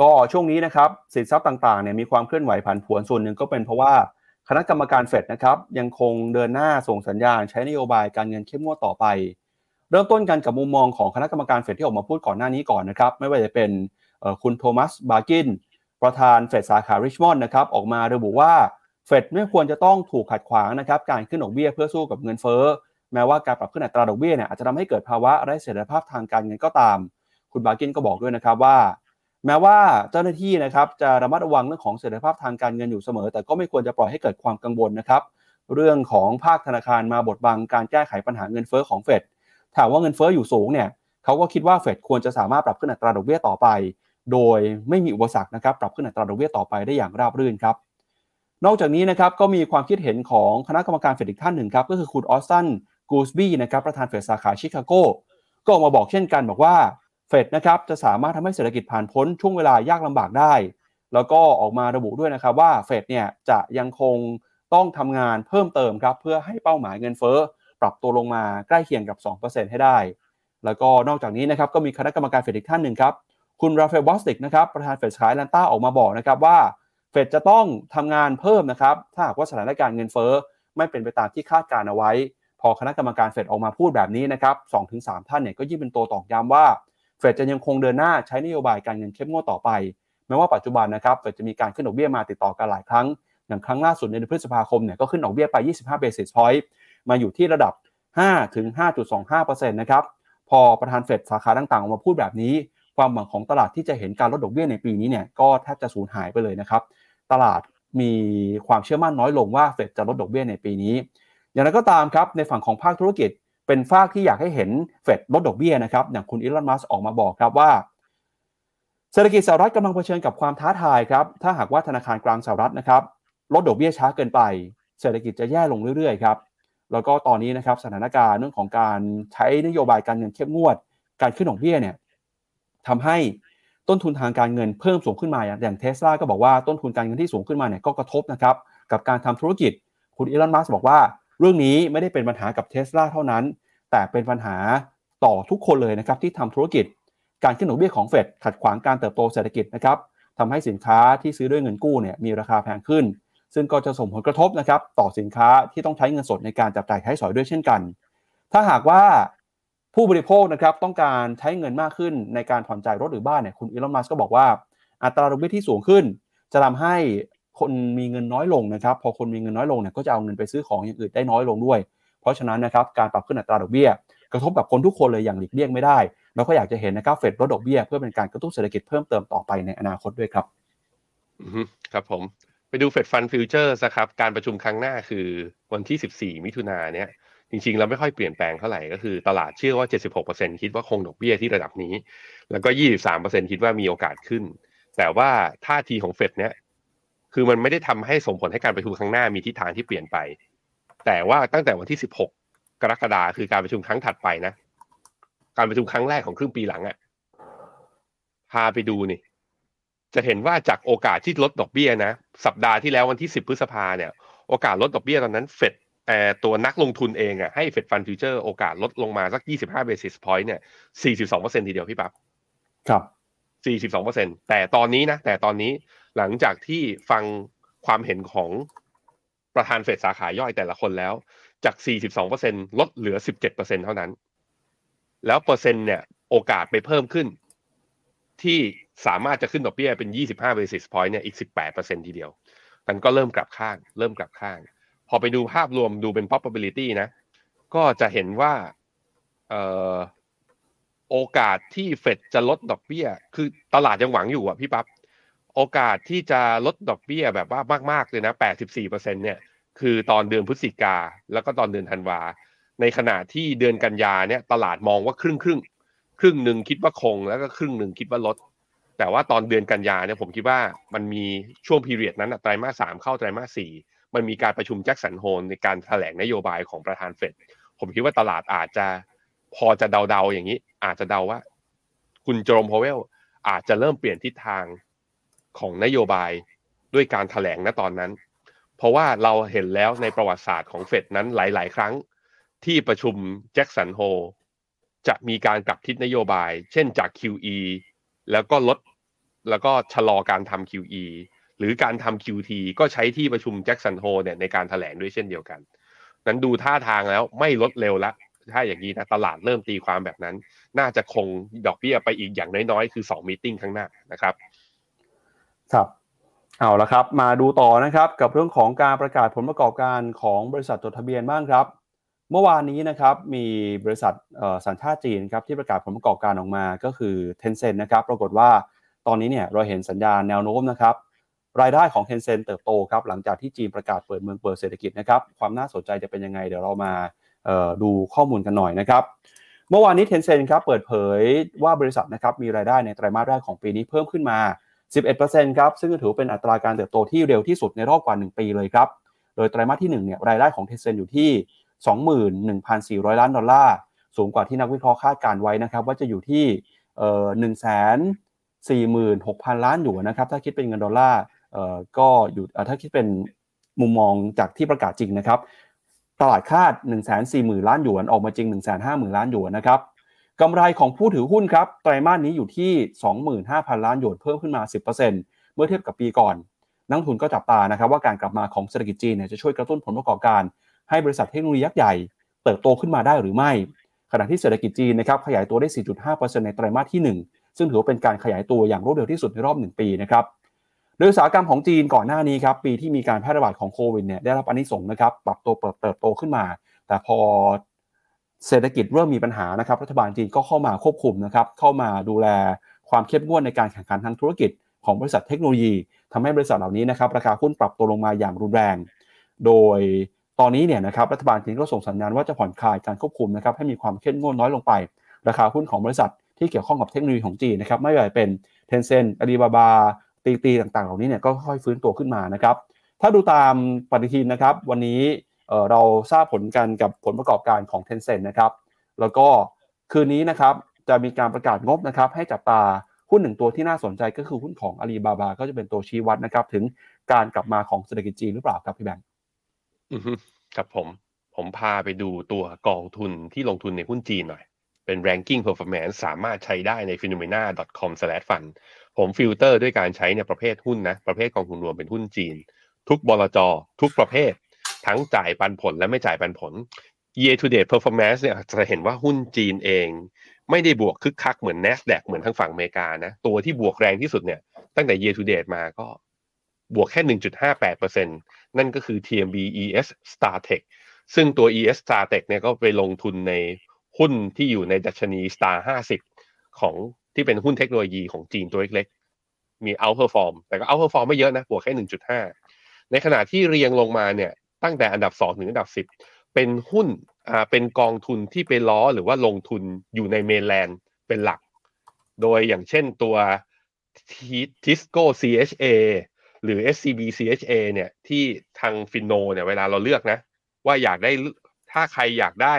ก็ช่วงนี้นะครับสินทรัพย์ต่างๆเนี่ยมีความเคลื่อนไหวผันผวนส่วนหนึ่งก็เป็นเพราะว่าคณะกรรมการเฟดนะครับยังคงเดินหน้าส่งสัญญาณ ใช้นโยบายการเงินเข้มงวดต่อไป เริ่มต้นกันกับมุมมองของคณะกรรมการเฟดที่ออกมาพูดก่อนหน้านี้ก่อนนะครับไม่ว่าจะเป็น คุณโทมัสบาร์กินประธานเฟดสาขาริชมอนด์นะครับออกมาระบุว่าเฟดไม่ควรจะต้องถูกขัดขวางนะครับการขึ้นดอกเบี้ยเพื่อสู้กับเงินเฟ้อ แม้ว่าการปรับขึ้นอัตราดอกเบี้ยเนี่ยอาจจะทำให้เกิดภาวะไร้เสถียรภาพทางการเงินก็ตาม คุณบาร์กินก็บอกด้วยนะครับว่า แม้ว่าเจ้าหน้าที่นะครับจะระมัดระวังเรื่องของเสถียรภาพทางการเงินอยู่เสมอ แต่ก็ไม่ควรจะปล่อยให้เกิดความกังวลนะครับเรื่องของภาคธนาคารมาบดบังการแก้ไขปัญหาเงินเฟ้อของเฟดถามว่าเงินเฟ้ออยู่สูงเนี่ยเขาก็คิดว่าเฟดควรจะสามารถปรับขึ้นอัตราดอกเบี้ยต่อไป โดยไม่มีอุปสรรคนะครับปรับขึ้นอัตราดอกเบี้ยต่อไปได้อย่างราบรื่นครับนอกจากนี้นะครับก็มีความคิดเห็นของคณะกรรมการเฟดอีกท่านหนึ่งครับก็คือคุณออสตันกูสบี้นะครับประธานเฟดสาขาชิคาโกก็ออกมาบอกเช่นกันบอกว่าเฟดนะครับจะสามารถทำให้เศรษฐกิจผ่านพ้นช่วงเวลายากลำบากได้ แล้วก็ออกมาระบุด้วยนะครับว่าเฟดเนี่ยจะยังคงต้องทำงานเพิ่มเติมครับเพื่อให้เป้าหมายเงินเฟ้อ ปรับตัวลงมาใกล้เคียงกับ 2%ให้ได้ แล้วก็นอกจากนี้นะครับก็มีคณะกรรมการเฟดอีกท่านหนึ่งครับ คุณราฟาเอลบอสติกนะครับประธานเฟดสาขาแอตแลนตาออกมาบอกนะครับว่าเฟดจะต้องทำงานเพิ่มนะครับ ถ้าหากว่าสถานการณ์เงินเฟ้อไม่เป็นไปตามที่คาดการณ์เอาไว้ พอคณะกรรมการเฟดออกมาพูดแบบนี้นะครับสองถึงสามท่านเนี่ยก็ยิ่งเป็นตัวตอกย้ำว่าเฟดจะยังคงเดินหน้าใช้นโยบายการเงินเข้มงวดต่อไปแม้ว่าปัจจุบันนะครับเฟดจะมีการขึ้นดอกเบี้ยมาติดต่อกันหลายครั้ง อย่างครั้งล่าสุดในเดือนพฤษภาคมเนี่ยก็ขึ้นดอกเบี้ยไป 25 basis point มาอยู่ที่ระดับ5ถึง5.25%นะครับพอประธานเฟดสาขาต่างๆออกมาพูดแบบนี้ ความหวังของตลาดที่จะเห็นการลดดอกเบี้ยในปีนี้เนี่ยก็แทบจะสูญหายไปเลยนะครับ ตลาดมีความเชื่อมั่นน้อยลงว่าเฟดจะลดดอกเบี้ยในปีนี้ อย่างไรก็ตามครับในฝั่งของภาคธุรกิจ เป็นฝากที่อยากให้เห็นเฟดลดดอกเบี้ยนะครับอย่างคุณอีลอนมัสออกมาบอกครับว่าเศรษฐกิจสหรัฐกำลังเผชิญกับความท้าทายครับถ้าหากว่าธนาคารกลางสหรัฐนะครับลดดอกเบี้ยช้าเกินไป เศรษฐกิจจะแย่ลงเรื่อยๆครับแล้วก็ตอนนี้นะครับสถานการณ์เรื่องของการใช้นโยบายการเงินเข้มงวด การขึ้นดอกเบี้ยเนี่ย ทำให้ต้นทุนทางการเงินเพิ่มสูงขึ้นมา อย่างเทสลาก็บอกว่าต้นทุนการเงินที่สูงขึ้นมาเนี่ยก็กระทบนะครับกับการทำธุรกิจ คุณอีลอน มัสบอกว่า เรื่องนี้ไม่ได้เป็นปัญหากับเทสลาเท่านั้น แต่เป็นปัญหาต่อทุกคนเลยนะครับที่ทำธุรกิจ การขึ้นดอกเบี้ยของเฟดขัดขวางการเติบโตเศรษฐกิจนะครับทำให้สินค้าที่ซื้อด้วยเงินกู้เนี่ยมีราคาแพงขึ้น ซึ่งก็จะส่งผลกระทบนะครับต่อสินค้าที่ต้องใช้เงินสดในการจับจ่ายใช้สอยด้วยเช่นกัน ถ้าหากว่า ผู้บริโภคนะครับต้องการใช้เงินมากขึ้นในการผ่อนจ่ายรถหรือบ้านเนี่ยคุณอีลอนมัสก็บอกว่าอัตราดอกเบี้ยที่สูงขึ้น จะทำให้คนมีเงินน้อยลงนะครับ พอคนมีเงินน้อยลงเนี่ยก็จะเอาเงินไปซื้อของอย่างอื่นได้น้อยลงด้วย เพราะฉะนั้นนะครับการปรับขึ้นอัตราดอกเบี้ย กระทบกับคนทุกคนเลยอย่างหลีกเลี่ยงไม่ได้เราก็อยากจะเห็นนะครับเฟดลดดอกเบี้ยเพื่อเป็นการกระตุ้นเศรษฐกิจเพิ่มเติมต่อไปในอนาคตด้วยครับ
ครับผมไปดู Fed Fund Futures นะครับการประชุมครั้งหน้าคือวันที่ 14 มิถุนาเนี่ย จริงๆเราไม่ค่อยเปลี่ยนแปลงเท่าไหร่ก็คือ ตลาดเชื่อว่า 76%คิดว่าคงดอกเบี้ยที่ระดับนี้ แล้วก็ 23%คิดว่ามีโอกาสขึ้น แต่ว่าท่าทีของเฟดเนี่ยคือมันไม่ได้ทำให้ส่งผลให้การประชุมครั้งหน้ามีทิศทางที่เปลี่ยนไป แต่ว่าตั้งแต่วันที่ 16 กรกฎาคมคือการประชุมครั้งถัดไปนะ การประชุมครั้งแรกของครึ่งปีหลังอะ่ะพาไปดูนี่ จะเห็นว่าจากโอกาสที่ลดดอกเบี้ยนะ สัปดาห์ที่แล้ววันที่ 10 พฤษภาเนี่ย โอกาสลดดอกเบี้ยตอนนั้นเฟด เอ่อตัวนักลงทุนเองอะให้เฟดฟันฟิวเจอร์โอกาสลดลงมาสัก 25 basis point เนี่ย 42%ทีเดียวพี่ปับ๊บ
ครับ
42%แต่ตอนนี้นะ แต่ตอนนี้หลังจากที่ฟังความเห็นของประธานเฟดสาขาย่อยแต่ละคนแล้ว จาก 42%ลดเหลือ 17%เท่านั้น แล้วเปอร์เซ็นต์เนี่ยโอกาสไปเพิ่มขึ้น ที่สามารถจะขึ้นดอกเบี้ยเป็น 25 basis point เนี่ยอีก 18%ทีเดียวมันก็เริ่มกลับข้าง เริ่มกลับข้าง พอไปดูภาพรวมดูเป็น probability นะ ก็จะเห็นว่าออโอกาสที่เฟดจะลดดอกเบี้ย คือตลาดยังหวังอยู่อะพี่ปับ๊บโอกาสที่จะลดดอกเบี้ยแบบว่ามาก ๆ เลยนะ 84%เนี่ยคือตอนเดือนพฤศจิกาแล้วก็ตอนเดือนธันวา ในขณะที่เดือนกันยาเนี่ยตลาดมองว่าครึ่งครึ่งครึ่งหนึ่งคิดว่าคง แล้วก็ครึ่งหนึ่งคิดว่าลด แต่ว่าตอนเดือนกันยาเนี่ยผมคิดว่ามันมีช่วงพีเรียดนั้นอะไตรมาสสามเข้าไตรมาสสี่ มันมีการประชุมแจ็คสันโฮลในการแถลงนโยบายของประธานเฟดผมคิดว่าตลาดอาจจะพอจะเดาๆอย่างนี้ อาจจะเดาว่า คุณเจอโรมพาวเวลอาจจะเริ่มเปลี่ยนทิศทางของนโยบายด้วยการแถลงณตอนนั้น เพราะว่าเราเห็นแล้วในประวัติศาสตร์ของเฟดนั้นหลาย ๆ ครั้ง ที่ประชุมแจ็คสันโฮลจะมีการกลับทิศนโยบาย เช่นจาก QE แล้วก็ลดแล้วก็ชะลอการทำ QE หรือการทำ QT ก็ใช้ที่ประชุมแจ็คสันโฮลเนี่ยในการแถลงด้วยเช่นเดียวกัน นั้นดูท่าทางแล้วไม่ลดเร็วละ ถ้าอย่างนี้นะตลาดเริ่มตีความแบบนั้น น่าจะคงดอกเบี้ยไปอีกอย่างน้อยๆ คือ2มีติ้งข้างหน้านะครับ
ครับเอาละครับ มาดูต่อนะครับกับเรื่องของการประกาศผลประกอบการของบริษัทจดทะเบียนบ้างครับ เมื่อวานนี้นะครับมีบริษัทสัญชาติจีนครับที่ประกาศผลประกอบการออกมาก็คือ Tencent นะครับ ปรากฏว่าตอนนี้เนี่ยเราเห็นสัญญาณแนวโน้มนะครับ รายได้ของ Tencent เติบโตครับหลังจากที่จีนประกาศเปิดเมืองเปิดเศรษฐกิจนะครับความน่าสนใจจะเป็นยังไงเดี๋ยวเรามาดูข้อมูลกันหน่อยนะครับเมื่อวานนี้ Tencent ครับเปิดเผยว่าบริษัทนะครับมีรายได้ในไตรมาสแรกของปีนี้เพิ่มขึ้นมา 11%ครับซึ่งถือเป็นอัตราการเติบโตที่เร็วที่สุดในรอบกว่า 1 ปีเลยครับโดยไตรมาสที่1เนี่ยรายได้ของ Tencent อยู่ที่ 21,400 ล้านดอลลาร์สูงกว่าที่นักวิเคราะห์คาดการไว้นะครับว่าจะอยู่ที่146,000 ล้านหยวนนะครับถ้าคิดเป็นเงินดอลลาร์ ก็อยู่ถ้าคิดเป็นมุมมองจากที่ประกาศจริงนะครับ ตลาดคาด 140,000 ล้านหยวน ออกมาจริง 150,000 ล้านหยวนนะครับกำไรของผู้ถือหุ้นครับ ไตรมาสนี้อยู่ที่ 25,000 ล้านหยวนเพิ่มขึ้นมา 10%เมื่อเทียบกับปีก่อน นักทุนก็จับตานะครับว่าการกลับมาของเศรษฐกิจจีนเนี่ยจะช่วยกระตุ้นผลประกอบการ ให้บริษัทเทคโนโลยียักษ์ใหญ่ เติบโตขึ้นมาได้หรือไม่ ขณะที่เศรษฐกิจจีนนะครับขยายตัวได้ 4.5%ในไตรมาสที่ 1 ซึ่งถือว่าเป็นการขยายตัวอย่างรวดเร็วที่สุดในรอบ 1 ปีนะครับ โดยอุตสาหกรรมของจีนก่อนหน้านี้ครับปีที่มีการแพร่ระบาดของโควิดเนี่ยได้รับอนิสงส์นะครับปรับตัวเติบโตขึ้นมา แต่พอเศรษฐกิจเริ่มมีปัญหานะครับรัฐบาลจีนก็เข้ามาควบคุมนะครับเข้ามาดูแลความเข้มงวดในการแข่งขันทางธุรกิจของบริษัทเทคโนโลยีทำให้บริษัทเหล่านี้นะครับราคาหุ้นปรับตัวลงมาอย่างรุนแรง โดยตอนนี้เนี่ยนะครับรัฐบาลจีนก็ส่งสัญญาณว่าจะผ่อนคลายการควบคุมนะครับให้มีความเข้มงวดน้อยลงไป ราคาหุ้นของบริษัทที่เกี่ยวข้องกับเทคโนโลยีของจีนนะครับไม่ว่าจะเป็น Tencent Alibaba ตีตีต่างๆ เหล่านี้เนี่ยก็ค่อยฟื้นตัวขึ้นมานะครับ ถ้าดูตามปฏิทินนะครับ วันนี้เราทราบผลกันกับผลประกอบการของ Tencent นะครับ แล้วก็คืนนี้นะครับจะมีการประกาศงบนะครับ ให้จับตาหุ้นหนึ่งตัวที่น่าสนใจก็คือหุ้นของอาลีบาบาก็จะเป็นตัวชี้วัดนะครับ ถึงการกลับมาของเศรษฐกิจจีนหรือเปล่าครับพี่แบงค์
อือฮึครับผมผมพาไปดูตัวกองทุนที่ลงทุนในหุ้นจีนหน่อย เป็น ranking performance สามารถใช้ได้ใน finnomena.com/fund ผมฟิลเตอร์ด้วยการใช้ในประเภทหุ้นนะประเภทกองทุนรวมเป็นหุ้นจีน ทุกบลจทุกประเภท ทั้งจ่ายปันผลและไม่จ่ายปันผล year to date performance เนี่ยจะเห็นว่าหุ้นจีนเอง ไม่ได้บวกคึกคักเหมือน NASDAQ เหมือนทางฝั่งอเมริกานะตัวที่บวกแรงที่สุดเนี่ยตั้งแต่ year to date มาก็บวกแค่ 1.58%นั่นก็คือ TMB ES StarTech ซึ่งตัว ES StarTech เนี่ยก็ไปลงทุนในหุ้นที่อยู่ในดัชนี Star 50 ของ ที่เป็นหุ้นเทคโนโลยีของจีนตัวเล็กๆ มี outperform แต่ก็ outperform ไม่เยอะนะบวกแค่1.5ในขณะที่เรียงลงมาเนี่ยตั้งแต่อันดับ2ถึงอันดับ10เป็นหุ้นอ่าเป็นกองทุนที่ไปล้อหรือว่าลงทุนอยู่ในเมนแลนด์เป็นหลัก โดยอย่างเช่นตัวทิสโก้ CHA หรือ SCB CHA เนี่ยที่ทางฟินโนเนี่ยเวลาเราเลือกนะ ว่าอยากได้ถ้าใครอยากได้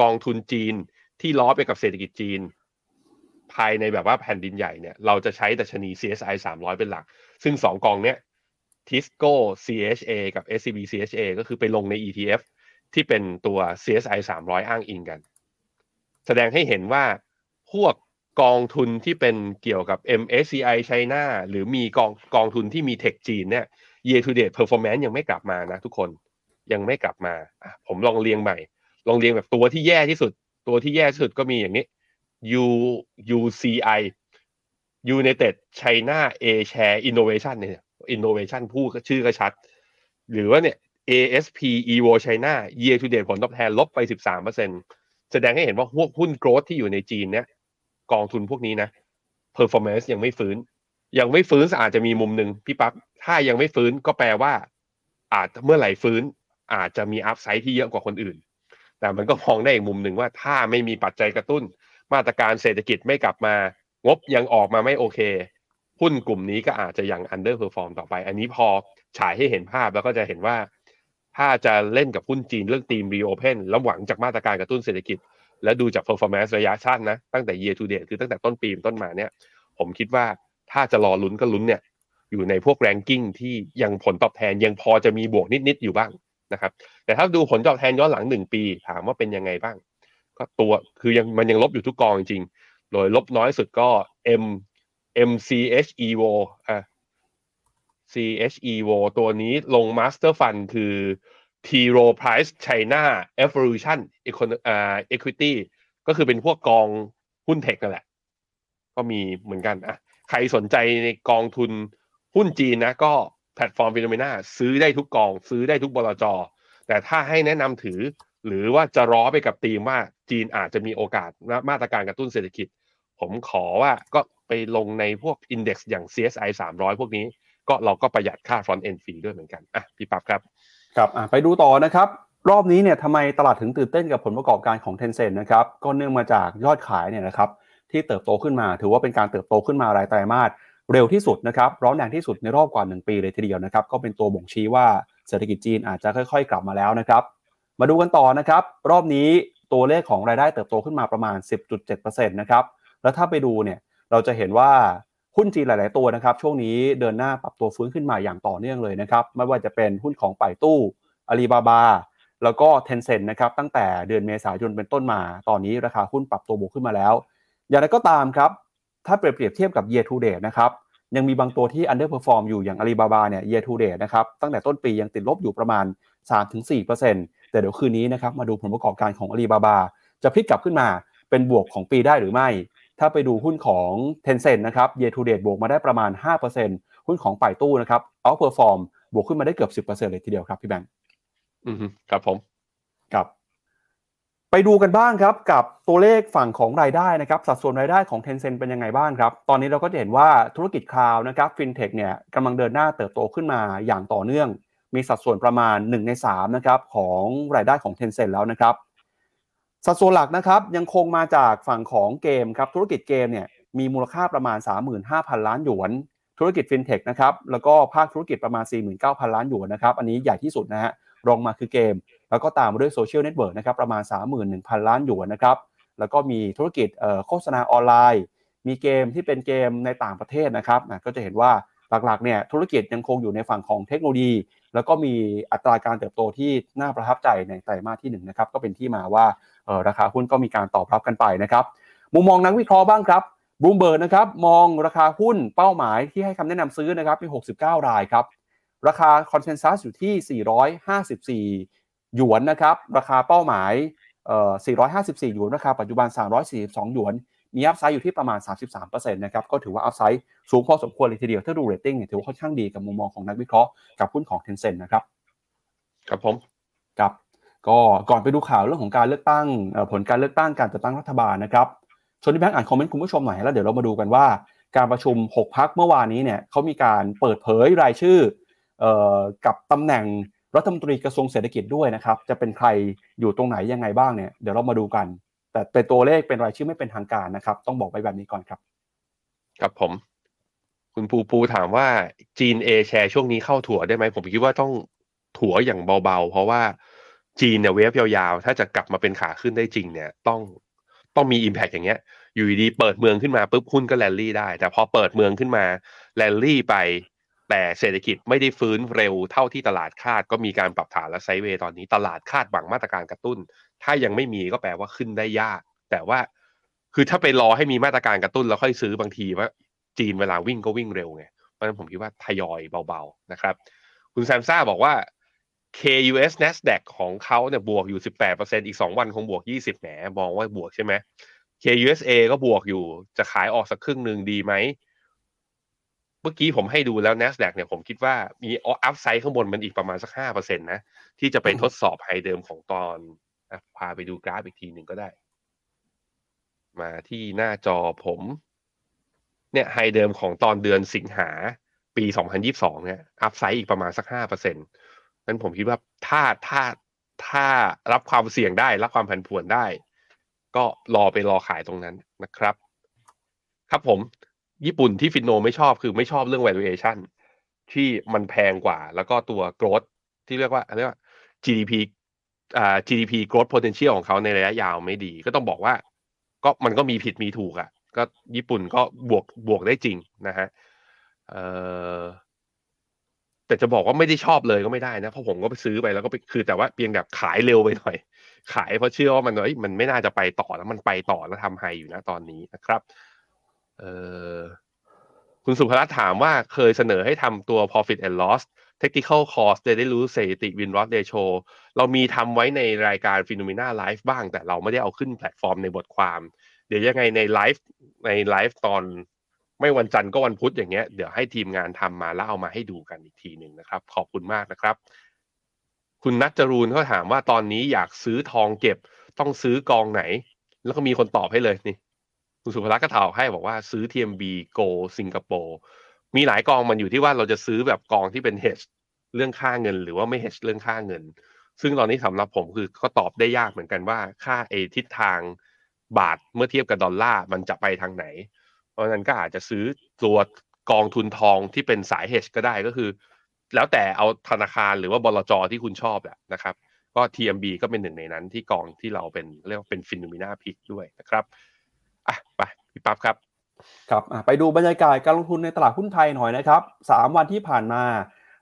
กองทุนจีนที่ล้อไปกับเศรษฐกิจจีน ภายในแบบว่าแผ่นดินใหญ่เนี่ยเราจะใช้ดัชนี CSI 300 เป็นหลัก ซึ่งสองกองเนี้ย Tisco CHA กับ SCB CHA ก็คือไปลงใน ETF ที่เป็นตัว CSI 300 อ้างอิงกัน แสดงให้เห็นว่าพวกกองทุนที่เป็นเกี่ยวกับ MSCI China หรือมีกองกองทุนที่มีเทคจีนเนี่ย year to date performance ยังไม่กลับมานะทุกคนยังไม่กลับมา ผมลองเรียงใหม่ ลองเรียงแบบตัวที่แย่ที่สุด ตัวที่แย่ที่สุดก็มีอย่างนี้ U UCI United China A Share Innovation เนี่ย Innovation พูดชื่อก็ชัด หรือว่าเนี่ย ASP Evo China year to date ผลตอบแทนลบไป 13%แสดงให้เห็นว่าพวกหุ้นโกรทที่อยู่ในจีนเนี่ยกองทุนพวกนี้นะ performance ยังไม่ฟื้น ยังไม่ฟื้นอาจจะมีมุมหนึ่งพี่ปั๊บถ้ายังไม่ฟื้นก็แปลว่า อาจเมื่อไหร่ฟื้น อาจจะมีอัพไซด์ที่เยอะกว่าคนอื่น แต่มันก็มองได้อีกมุมหนึ่งว่าถ้าไม่มีปัจจัยกระตุ้น มาตรการเศรษฐกิจไม่กลับมา งบยังออกมาไม่โอเค หุ้นกลุ่มนี้ก็อาจจะยัง underperform ต่อไป อันนี้พอฉายให้เห็นภาพแล้วก็จะเห็นว่า ถ้าจะเล่นกับหุ้นจีนเรื่องทีม reopen แล้วหวังจากมาตรการกระตุ้นเศรษฐกิจ และดูจาก performance ระยะสั้นนะ ตั้งแต่ year to date คือตั้งแต่ต้นปีต้นมาเนี่ย ผมคิดว่าถ้าจะรอลุ้นก็ลุ้นเนี่ยอยู่ในพวก ranking ที่ยังผลตอบแทนยังพอจะมีบวกนิดๆอยู่บ้างนะครับ แต่ถ้าดูผลตอบแทนย้อนหลังหนึ่งปี ถามว่าเป็นยังไงบ้าง ก็ตัวคือยังมันยังลบอยู่ทุกกองจริงๆ โดยลบน้อยสุดก็ M MCHEVO อะ CHEVO ตัวนี้ลง Master Fund คือ T. Rowe Price China Evolution Equity ก็คือเป็นพวกกองหุ้น tech นั่นแหละ ก็มีเหมือนกันอะใครสนใจในกองทุนหุ้นจีนนะ ก็แพลตฟอร์ม Finnomena ซื้อได้ทุกกอง ซื้อได้ทุกบลจแต่ถ้าให้แนะนำถือ หรือว่าจะล้อไปกับธีมว่าจีนอาจจะมีโอกาสมาตรการกระตุ้นเศรษฐกิจ ผมขอว่าก็ไปลงในพวกอินเด็กซ์อย่าง CSI 300 พวกนี้ ก็เราก็ประหยัดค่า front end fee ด้วยเหมือนกันอะพี่ปั๊บครับ
ครับไปดูต่อนะครับรอบนี้เนี่ยทำไมตลาดถึงตื่นเต้นกับผลประกอบการของ Tencent นะครับก็เนื่องมาจากยอดขายเนี่ยนะครับที่เติบโตขึ้นมาถือว่าเป็นการเติบโตขึ้นมารายไตรมาสเร็วที่สุดนะครับร้อนแรงที่สุดในรอบกว่า 1 ปีเลยทีเดียวนะครับก็เป็นตัวบ่งชี้ว่าเศรษฐกิจจีนอาจจะค่อย ๆ กลับมาแล้วนะครับ มาดูกันต่อนะครับ รอบนี้ตัวเลขของรายได้เติบโตขึ้นมาประมาณ 10.7%นะครับ แล้วถ้าไปดูเนี่ยเราจะเห็นว่าหุ้นจีนหลาย ๆ ตัวนะครับ ช่วงนี้เดินหน้าปรับตัวฟื้นขึ้นมาอย่างต่อเนื่องเลยนะครับ ไม่ว่าจะเป็นหุ้นของไปตู้อาลีบาบาแล้วก็เทนเซ็นนะครับตั้งแต่เดือนเมษายนเป็นต้นมา ตอนนี้ราคาหุ้นปรับตัวบวกขึ้นมาแล้ว อย่างไรก็ตามครับ ถ้าเปรียบเทียบกับ year to date นะครับยังมีบางตัวที่ underperform อยู่อย่างอาลีบาบาเนี่ย year to date นะครับตั้งแต่ต้นปียังติดลบอยู่ประมาณ 3-4%แต่เดี๋ยวคืนนี้นะครับมาดูผลประกอบการของอาลีบาบาจะพลิกกลับขึ้นมาเป็นบวกของปีได้หรือไม่ ถ้าไปดูหุ้นของ Tencent นะครับ year to date บวกมาได้ประมาณ 5%หุ้นของป่ายตู้นะครับ outperform บวกขึ้นมาได้เกือบ 10%เลยทีเดียวครับพี่แบงค์
อืมครับผม
ครับไปดูกันบ้างครับกับตัวเลขฝั่งของรายได้นะครับสัดส่วนรายได้ของ Tencent เป็นยังไงบ้างครับ ตอนนี้เราก็จะเห็นว่าธุรกิจคลาวนะครับฟินเทคเนี่ยกำลังเดินหน้าเติบโตขึ้นมาอย่างต่อเนื่อง มีสัดส่วนประมาณ 1 ใน3นะครับของรายได้ของ Tencent แล้วนะครับ สัดส่วนหลักนะครับยังคงมาจากฝั่งของเกมครับธุรกิจเกมเนี่ยมีมูลค่าประมาณ 35,000 ล้านหยวน ธุรกิจฟินเทคนะครับแล้วก็ภาคธุรกิจประมาณ 49,000 ล้านหยวนนะครับอันนี้ใหญ่ที่สุดนะฮะรองมาคือเกม แล้วก็ตามมาด้วย social network นะครับประมาณ 31,000 ล้านหยวนนะครับแล้วก็มีธุรกิจโฆษณาออนไลน์ มีเกมที่เป็นเกมในต่างประเทศนะครับก็จะเห็นว่าหลักๆเนี่ยธุรกิจยังคงอยู่ในฝั่งของเทคโนโลยี แล้วก็มีอัตราการเติบโตที่น่าประทับใจในไตรมาสที่1นนะครับก็เป็นที่มาว่าราคาหุ้นก็มีการตอบรับกันไปนะครับมุมมองนักวิเคราะห์บ้างครับบูมเบิร์กนะครับมองราคาหุ้นเป้าหมายที่ให้คำแนะนำซื้อนะครับมี69 รายครับราคาคอนเซนแซสอยู่ที่ 454 หยวนนะครับราคาเป้าหมายเอ่อ454 หยวน ราคาปัจจุบัน 342 หยวน มี upside อยู่ที่ประมาณ 33%นะครับก็ถือว่า upside สูงพอสมควรเลยทีเดียวถ้าดูเรตติ้งเนี่ยถือว่าค่อนข้างดีกับมุมมองของนักวิเคราะห์กับหุ้นของ Tencent นะครับ
ครับผม
ครับก็ก่อนไปดูข่าวเรื่องของการเลือกตั้งผลการเลือกตั้งการจัดตั้งรัฐบาลนะครับชวนพี่แบงค์อ่านคอมเมนต์คุณผู้ชมหน่อยแล้วเดี๋ยวเรามาดูกันว่าการประชุม 6 พรรคเมื่อวานนี้เนี่ยเขามีการเปิดเผยรายชื่อกับตำแหน่งรัฐมนตรีกระทรวงเศรษฐกิจด้วยนะครับ จะเป็นใครอยู่ตรงไหนยังไงบ้างเนี่ยเดี๋ยวเรามาดูกัน แต่เป็นตัวเลขเป็นรายชื่อไม่เป็นทางการนะครับ ต้องบอกไปแบบนี้ก่อนครับ
ครับผม คุณปูปูถามว่าจีน A-Share ช่วงนี้เข้าถัวได้ไหมผมคิดว่าต้องถัวอย่างเบาๆ เพราะว่าจีนเนี่ย wave ยาวๆ ถ้าจะกลับมาเป็นขาขึ้นได้จริงเนี่ย ต้องต้องมี impact อย่างเงี้ย อยู่ดีเปิดเมืองขึ้นมาปุ๊บหุ้นก็แลนลี่ได้ แต่พอเปิดเมืองขึ้นมาแลนลี่ไป แต่เศรษฐกิจไม่ได้ฟื้นเร็วเท่าที่ตลาดคาดก็มีการปรับฐานและ sideway ตอนนี้ตลาดคาดหวังมาตรการกระตุ้น ถ้ายังไม่มีก็แปลว่าขึ้นได้ยาก แต่ว่าคือถ้าไปรอให้มีมาตรการกระตุ้นแล้วค่อยซื้อบางทีว่าจีนเวลาวิ่งก็วิ่งเร็วไงเพราะฉะนั้นผมคิดว่าทยอยเบาๆนะครับ คุณแซมซ่าบอกว่า KUS NASDAQ ของเขาเนี่ยบวกอยู่ 18%อีก 2 วันคงบวก 20แหมมองว่าบวกใช่ไหม KUSA ก็บวกอยู่จะขายออกสักครึ่งหนึ่งดีไหม เมื่อกี้ผมให้ดูแล้ว NASDAQ เนี่ยผมคิดว่ามีอัพไซด์ข้างบนมันอีกประมาณสัก 5%นะ ที่จะไปทดสอบไฮเดิมของตอน พาไปดูกราฟอีกทีหนึ่งก็ได้ มาที่หน้าจอผม เนี่ยไฮเดิมของตอนเดือนสิงหาปี 2022 เนี่ย อัพไซด์อีกประมาณสัก 5%นั้นผมคิดว่าถ้าถ้าถ้ารับความเสี่ยงได้ รับความผันผวนได้ ก็รอไปรอขายตรงนั้นนะครับ ครับผม ญี่ปุ่นที่ฟินโนไม่ชอบคือไม่ชอบเรื่อง valuation ที่มันแพงกว่า แล้วก็ตัว growth ที่เรียกว่าเรียกว่า GDP GDP growth potential ของเขาในระยะยาวไม่ดี ก็ต้องบอกว่า ก็มันก็มีผิดมีถูกอะ่ะ ก็ญี่ปุ่นก็บวกบวกได้จริงนะฮะเอ่อแต่จะบอกว่าไม่ได้ชอบเลยก็ไม่ได้นะ เพราะผมก็ไปซื้อไปแล้วก็ไปคือแต่ว่าเพียงแบบขายเร็วไปหน่อย ขายเพราะเชื่อว่ามันเอ้ยมันไม่น่าจะไปต่อแล้วมันไปต่อแล้วทำไฮอยู่นะตอนนี้นะครับ เออคุณสุภรัตน์ถามว่าเคยเสนอให้ทำตัว profit and loss technical call จะได้รู้สถิติ win loss ratio เรามีทำไว้ในรายการ Finnomena Live บ้าง แต่เราไม่ได้เอาขึ้นแพลตฟอร์มในบทความ เดี๋ยวยังไงในไลฟ์ในไลฟ์ตอนไม่วันจันทร์ก็วันพุธอย่างเงี้ยเดี๋ยวให้ทีมงานทำมาแล้วเอามาให้ดูกันอีกทีหนึ่งนะครับ ขอบคุณมากนะครับ คุณนัทจรูนเขาถามว่าตอนนี้อยากซื้อทองเก็บต้องซื้อกองไหน แล้วก็มีคนตอบให้เลยนี่คุณสุภลักษณ์ก็ถามให้บอกว่าซื้อ TMB Go สิงคโปร์ มีหลายกองมันอยู่ที่ว่าเราจะซื้อแบบกองที่เป็น hedge เรื่องค่าเงิน หรือว่าไม่ hedge เรื่องค่าเงิน ซึ่งตอนนี้สำหรับผมคือก็ตอบได้ยากเหมือนกันว่าค่าเอทิศทางบาทเมื่อเทียบกับดอลลาร์มันจะไปทางไหน เพราะนั้นก็อาจจะซื้อตัวกองทุนทองที่เป็นสาย hedge ก็ได้ก็คือ แล้วแต่เอาธนาคารหรือว่าบลจที่คุณชอบแหละนะครับก็ TMB ก็เป็นหนึ่งในนั้นที่กองที่เราเป็นเรียกว่าเป็นฟิน o มิน่าพิกด้วยนะครับอะไปพี่ปั๊บครับ
ครับไปดูบรรยากาศการลงทุนในตลาดหุ้นไทยหน่อยนะครับสามวันที่ผ่านมา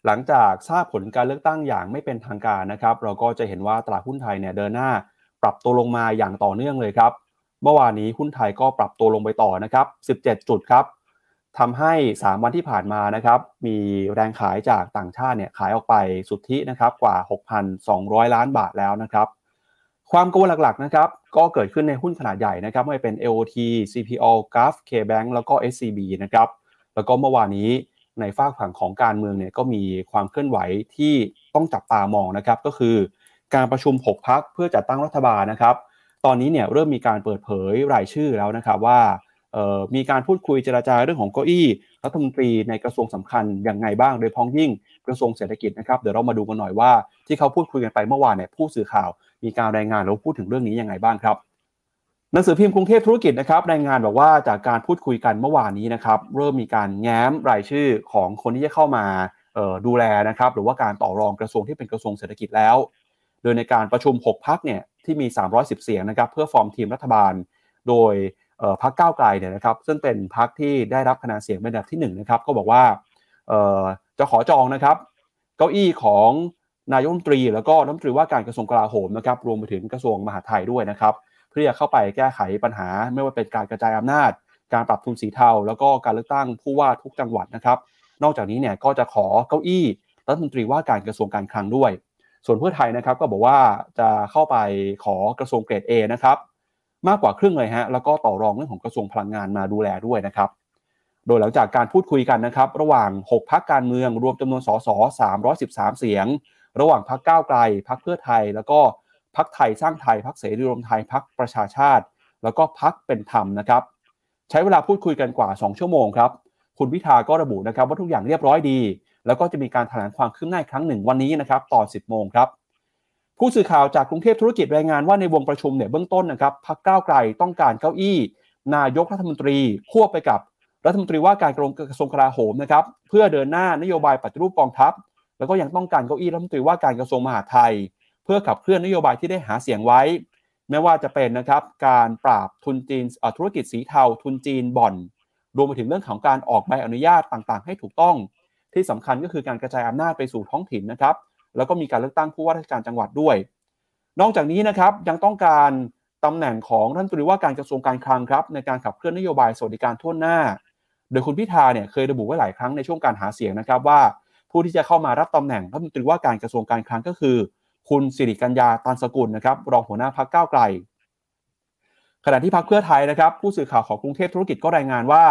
หลังจากทราบผลการเลือกตั้งอย่างไม่เป็นทางการนะครับ เราก็จะเห็นว่าตลาดหุ้นไทยเนี่ยเดินหน้าปรับตัวลงมาอย่างต่อเนื่องเลยครับ เมื่อวานนี้หุ้นไทยก็ปรับตัวลงไปต่อนะครับ 17 จุดครับทำให้ 3 วันที่ผ่านมานะครับ มีแรงขายจากต่างชาติเนี่ยขายออกไปสุทธินะครับกว่า 6,200 ล้านบาทแล้วนะครับ ความกังวลหลักๆนะครับก็เกิดขึ้นในหุ้นขนาดใหญ่นะครับไม่ว่าเป็น AOT CPO GAF KBank แล้วก็ SCB นะครับแล้วก็เมื่อวานนี้ในฝากฝั่งของการเมืองเนี่ยก็มีความเคลื่อนไหวที่ต้องจับตามองนะครับก็คือ การประชุม 6 พักเพื่อจัดตั้งรัฐบาลนะครับ ตอนนี้เนี่ยเริ่มมีการเปิดเผยรายชื่อแล้วนะครับว่า มีการพูดคุยเจราจาเรื่องของเก้าอี้รัฐมนตรีในกระทรวงสำคัญอย่างไงบ้าง โดยพ้องยิ่งกระทรวงเศรษฐกิจนะครับเดี๋ยวเรามาดูกันหน่อยว่าที่เขาพูดคุยกันไปเมื่อวานเนี่ยผู้สื่อข่าว มีการรายงานแล้วพูดถึงเรื่องนี้ยังไงบ้างครับหนังสือพิมพ์กรุงเทพธุรกิจนะครับรายงานบอกว่าจากการพูดคุยกันเมื่อวานนี้นะครับเริ่มมีการแง้มรายชื่อของคนที่จะเข้ามาดูแลนะครับหรือว่าการต่อรองกระทรวงที่เป็นกระทรวงเศรษฐกิจแล้ว โดยในการประชุม 6 พักเนี่ยที่มี 310 เสียงนะครับเพื่อฟอร์มทีมรัฐบาล โดย พักก้าวไกลเนี่ยนะครับซึ่งเป็นพักที่ได้รับคะแนนเสียงเป็นอันดับที่1นะครับก็บอกว่าจะขอจองนะครับเก้าอี้ของนายกรัฐมนตรี แล้วก็รัฐมนตรีว่าการกระทรวงกลาโหมนะครับรวมไปถึงกระทรวงมหาดไทยด้วยนะครับเพื่อเข้าไปแก้ไขปัญหา ไม่ว่าเป็นการกระจายอำนาจ การปรับทุนสีเทาแล้วก็การเลือกตั้งผู้ว่าทุกจังหวัดนะครับ นอกจากนี้เนี่ยก็จะขอเก้าอี้รัฐมนตรีว่าการกระทรวงการคลังด้วย ส่วนเพื่อไทยนะครับก็บอกว่าจะเข้าไปขอกระทรวงเกรด A นะครับ มากกว่าครึ่งเลยฮะแล้วก็ต่อรองเรื่องของกระทรวงพลังงานมาดูแลด้วยนะครับ โดยหลังจากการพูดคุยกันนะครับ ระหว่าง 6 พักการเมืองรวมจำนวนสส313 เสียง ระหว่างพักก้าวไกลพักเพื่อไทย แล้วก็พักไทยสร้างไทยพักเสรีรวมไทยพักประชาชาติ แล้วก็พักเป็นธรรมนะครับ ใช้เวลาพูดคุยกันกว่า 2 ชั่วโมงครับคุณพิธาก็ระบุนะครับว่าทุกอย่างเรียบร้อยดี แล้วก็จะมีการแถลงความคืบหน้าครั้งหนึ่งวันนี้นะครับตอน 10 โมงครับ ผู้สื่อข่าวจากกรุงเทพธุรกิจรายงานว่าในวงประชุมเนี่ยเบื้องต้นนะครับพักก้าวไกลต้องการเก้าอี้ นายกรัฐมนตรีควบไปกับรัฐมนตรีว่าการกระทรวงกลาโหมนะครับเพื่อเดินหน้านโยบายปฏิรูปกองทัพ แล้วก็ยังต้องการเก้าอี้รัฐมนตรีว่าการกระทรวงมหาดไทย เพื่อขับเคลื่อนนโยบายที่ได้หาเสียงไว้ ไม่ว่าจะเป็นนะครับการปราบทุนจีนธุรกิจสีเทาทุนจีนบ่อน รวมไปถึงเรื่องของการออกใบอนุญาตต่างๆ ให้ถูกต้อง ที่สำคัญก็คือการกระจายอำนาจไปสู่ท้องถิ่นนะครับ แล้วก็มีการเลือกตั้งผู้ว่าราชการจังหวัดด้วย นอกจากนี้นะครับยังต้องการตำแหน่งของท่านตรีว่าการกระทรวงการคลังครับ ในการขับเคลื่อนนโยบายสวัสดิการทั่วหน้า โดยคุณพิธาเนี่ยเคยระบุไว้หลายครั้งในช่วงการหาเสียงนะครับว่า ผู้ที่จะเข้ามารับตำแหน่งรัฐมนตรีว่าการกระทรวงการคลังก็คือ คุณสิริกัญญาตันสกุลนะครับรองหัวหน้าพักก้าวไกล ขณะที่พักเพื่อไทยนะครับ ผู้สื่อข่าวของกรุงเทพธุรกิจก็รายงานว่า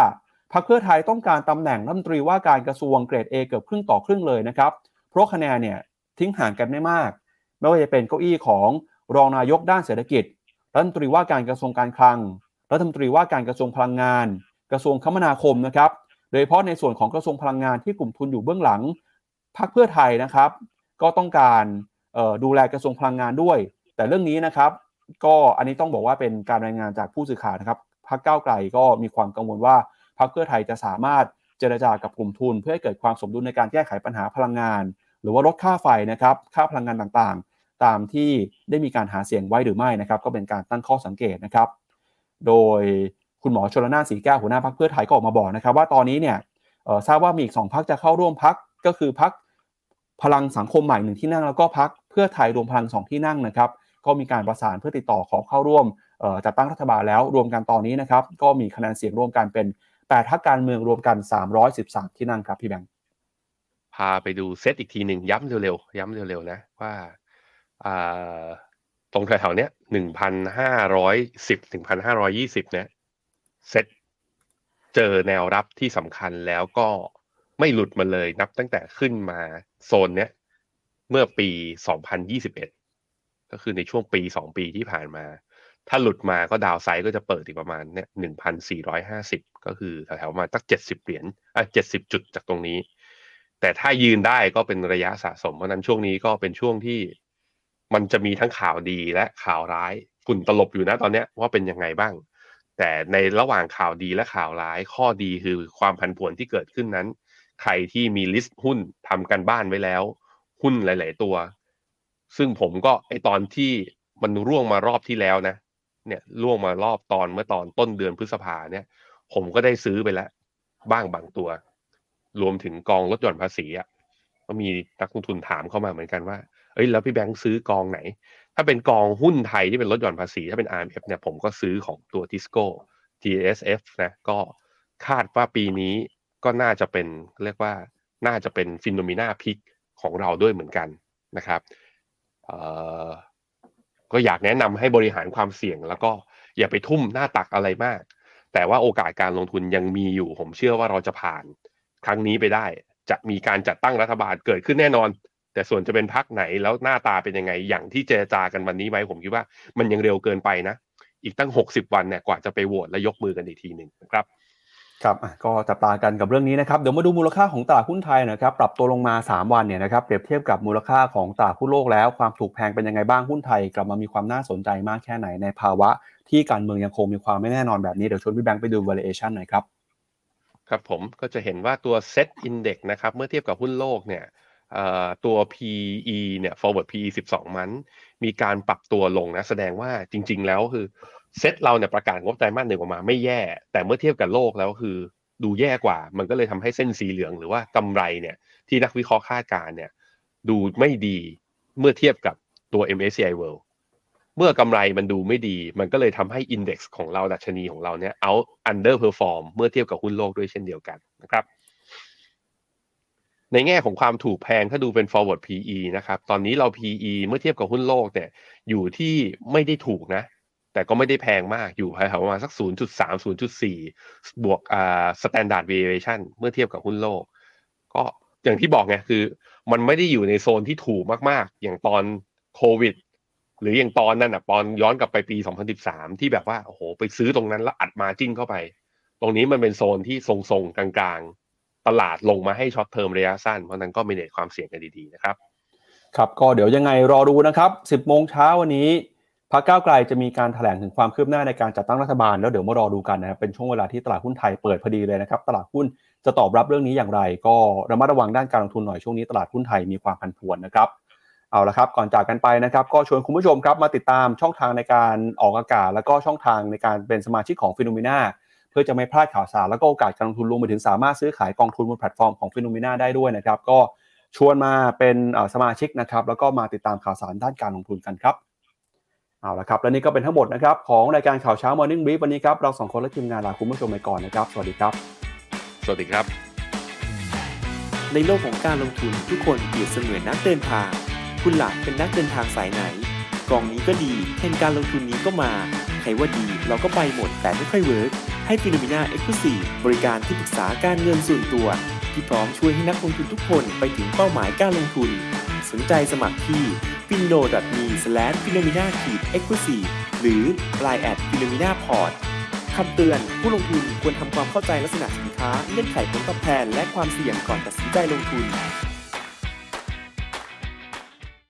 พักเพื่อไทยต้องการตำแหน่งรัฐมนตรีว่าการกระทรวงเกรด A เกือบครึ่งต่อครึ่งเลยนะครับ เพราะคะแนนเนี่ย ทิ้งห่างกันไม่มาก ไม่ว่าจะเป็นเก้าอี้ของรองนายกด้านเศรษฐกิจ รัฐมนตรีว่าการกระทรวงการคลัง รัฐมนตรีว่าการกระทรวงพลังงาน กระทรวงคมนาคมนะครับ โดยเฉพาะในส่วนของกระทรวงพลังงานที่กลุ่มทุนอยู่เบื้องหลังพักเพื่อไทยนะครับ ก็ต้องการดูแลกระทรวงพลังงานด้วย แต่เรื่องนี้นะครับ ก็อันนี้ต้องบอกว่าเป็นการรายงานจากผู้สื่อข่าวนะครับพักเก้าไกลก็มีความกังวลว่าพรรคเพื่อไทยจะสามารถเจรจากับกลุ่มทุน เพื่อให้เกิดความสมดุลในการแก้ไขปัญหาพลังงาน หรือว่าลดค่าไฟนะครับค่าพลังงานต่างๆ ตามที่ได้มีการหาเสียงไว้หรือไม่นะครับก็เป็นการตั้งข้อสังเกตนะครับ โดยคุณหมอชลนาสีแก้วหัวหน้าพรรคเพื่อไทยก็ออกมาบอกนะครับว่าตอนนี้เนี่ยทราบว่ามีอีกสองพรรคจะเข้าร่วมพรรคก็คือพรรคพลังสังคมใหม่หนึ่งที่นั่งแล้วก็พรรคเพื่อไทยรวมพลังสองที่นั่งนะครับก็มีการประสานเพื่อติดต่อขอเข้าร่วมจัดตั้งรัฐบาลแล้วรวมกันตอนนี้นะครับก็มีคะแนนเสียงรวมกันเป็น 8พักการเมืองรวมกัน 313 ที่นั่งครับพี่แบงค์
พาไปดูเซตอีกทีหนึ่งย้ำเร็วๆย้ำเร็วๆนะว่าตรงแถวๆเนี้ยหนึ่งพันห้าร้อยสิบถึงพันห้าร้อยี่สิบเนี่ยเซตเจอแนวรับที่สำคัญแล้วก็ไม่หลุดมาเลยนับตั้งแต่ขึ้นมาโซนเนี้ยเมื่อปีสองพันยี่สิบเอ็ดก็คือในช่วงปีสองปีที่ผ่านมา ถ้าหลุดมาก็ดาวไซด์ก็จะเปิดอีกประมาณเนี่ยหนึ่งพันสี่ร้อยห้าสิบก็คือแถวๆมาตั้งเจ็ดสิบเหรียญอะเจ็ดสิบจุดจากตรงนี้ แต่ถ้ายืนได้ก็เป็นระยะสะสม เพราะนั้นช่วงนี้ก็เป็นช่วงที่มันจะมีทั้งข่าวดีและข่าวร้ายฝุ่นตลบอยู่นะตอนนี้ว่าเป็นยังไงบ้าง แต่ในระหว่างข่าวดีและข่าวร้ายข้อดีคือความผันผวนที่เกิดขึ้นนั้น ใครที่มีลิสต์หุ้นทำกันบ้านไว้แล้ว หุ้นหลาย ๆ ตัว ซึ่งผมก็ไอตอนที่มันร่วงมารอบที่แล้วนะ เนี่ยล่วงมารอบตอนเมื่อตอนต้นเดือนพฤษภาเนี่ย ผมก็ได้ซื้อไปแล้ว บ้างบางตัว รวมถึงกองลดหย่อนภาษีอะก็มีนักลงทุนถามเข้ามาเหมือนกันว่าเอ้ยแล้วพี่แบงค์ซื้อกองไหน ถ้าเป็นกองหุ้นไทยที่เป็นลดหย่อนภาษี ถ้าเป็น RMF เนี่ยผมก็ซื้อของตัว Tisco TSF นะก็คาดว่าปีนี้ก็น่าจะเป็นเรียกว่าน่าจะเป็น Finnomena Pick ของเราด้วยเหมือนกันนะครับก็อยากแนะนำให้บริหารความเสี่ยง แล้วก็อย่าไปทุ่มหน้าตักอะไรมาก แต่ว่าโอกาสการลงทุนยังมีอยู่ ผมเชื่อว่าเราจะผ่าน ครั้งนี้ไปได้ จะมีการจัดตั้งรัฐบาลเกิดขึ้นแน่นอน แต่ส่วนจะเป็นพักไหนแล้วหน้าตาเป็นยังไง อย่างที่เจรจากันวันนี้ไหมผมคิดว่ามันยังเร็วเกินไปนะ อีกตั้ง 60 วันเนี่ยกว่าจะไปโหวตและยกมือกันอีกทีหนึ่งครับ
ครับก็จับตากันกับเรื่องนี้นะครับ เดี๋ยวมาดูมูลค่าของตลาดหุ้นไทยนะครับ ปรับตัวลงมา 3 วันเนี่ยนะครับ เปรียบเทียบกับมูลค่าของตลาดหุ้นโลกแล้ว ความถูกแพงเป็นยังไงบ้าง หุ้นไทยกลับมามีความน่าสนใจมากแค่ไหนในภาวะ ที่การเมืองยังคงมีความไม่แน่นอนแบบนี้ เดี๋ยวชวนพี่แบงค์ไปดู valuation หน่อยครับ
ครับผมก็จะเห็นว่าตัว Set Index นะครับเมื่อเทียบกับหุ้นโลกเนี่ยตัว PE เนี่ย forward PE 12 มัน มีการปรับตัวลงนะ แสดงว่าจริง ๆ แล้วคือเซ็ตเราเนี่ยประกาศงบไตรมาสหนึ่งออกมาไม่แย่ แต่เมื่อเทียบกับโลกแล้วคือดูแย่กว่า มันก็เลยทำให้เส้นสีเหลืองหรือว่ากำไรเนี่ยที่นักวิเคราะห์คาดการเนี่ยดูไม่ดีเมื่อเทียบกับตัว MSCI World เมื่อกำไรมันดูไม่ดี มันก็เลยทำให้อินเด็กซ์ของเราดัชนีของเราเนี่ย out underperform เมื่อเทียบกับหุ้นโลกด้วยเช่นเดียวกันนะครับในแง่ของความถูกแพงถ้าดูเป็น forward PE นะครับ ตอนนี้เรา PE เมื่อเทียบกับหุ้นโลกเนี่ย อยู่ที่ไม่ได้ถูกนะ แต่ก็ไม่ได้แพงมาก อยู่แถวประมาณสัก 0.3 0.4 บวกอ่า standard variation เมื่อเทียบกับหุ้นโลก ก็อย่างที่บอกไงคือ มันไม่ได้อยู่ในโซนที่ถูกมากๆ อย่างตอนโควิด หรืออย่างตอนนั้นอะตอนย้อนกลับไปปี 2013 ที่แบบว่าโอ้โหไปซื้อตรงนั้นแล้วอัด margin เข้าไป ตรงนี้มันเป็นโซนที่ทรงๆกลางๆ ตลาดลงมาให้ short term ระยะสั้น เพราะนั้นก็ manage ความเสี่ยงกันดีๆนะครับ
ครับก็เดี๋ยวยังไงรอดูนะครับ 10โมงเช้าวันนี้พรรคก้าวไกลจะมีการแถลงถึงความคืบหน้าในการจัดตั้งรัฐบาลแล้วเดี๋ยวมารอดูกันนะครับเป็นช่วงเวลาที่ตลาดหุ้นไทยเปิดพอดีเลยนะครับตลาดหุ้นจะตอบรับเรื่องนี้อย่างไร ก็ระมัดระวังด้านการลงทุนหน่อยช่วงนี้ตลาดหุ้นไทยมีความผันผวนนะครับ เอาละครับ ก่อนจากกันไปนะครับ ก็ชวนคุณผู้ชมครับมาติดตามช่องทางในการออกอากาศ แล้วก็ช่องทางในการเป็นสมาชิกของ Finnomena เพื่อจะไม่พลาดข่าวสารแล้วก็โอกาสการลงทุนรวมไปถึงสามารถซื้อขายกองทุนบนแพลตฟอร์มของ Finnomena ได้ด้วยนะครับ ก็ชวนมาเป็นสมาชิกนะครับ แล้วก็มาติดตามข่าวสารด้านการลงทุนกันครับเอาละครับ และนี่ก็เป็นทั้งหมดนะครับของรายการข่าวเช้า Morning Brief วันนี้ครับเราสองคนและทีมงานลาคุณผู้ชมไปก่อนนะครับ สวัสดีครับ
สวัสดีครับ
ในโลกของการลงทุนทุกคนเปรียบเสมือนนักเดินทาง คุณล่ะเป็นนักเดินทางสายไหน กองนี้ก็ดีเทรนด์การลงทุนนี้ก็มา ใครว่าดีเราก็ไปหมดแต่ไม่ค่อย work ให้ Finnomena Exclusive บริการที่ปรึกษาการเงินส่วนตัว ที่พร้อมช่วยให้นักลงทุนทุกคนไปถึงเป้าหมายการลงทุน สนใจสมัครที่ f i n o m e f i n o m i n a e x c l u s i v e หรือ line at f i n o m i n a p o r t คำเตือน ผู้ลงทุนควรทำความเข้าใจลักษณะสินค้าเงื่อนไขผลตอบแทน และความเสี่ยงก่อนตัดสินใจลงทุน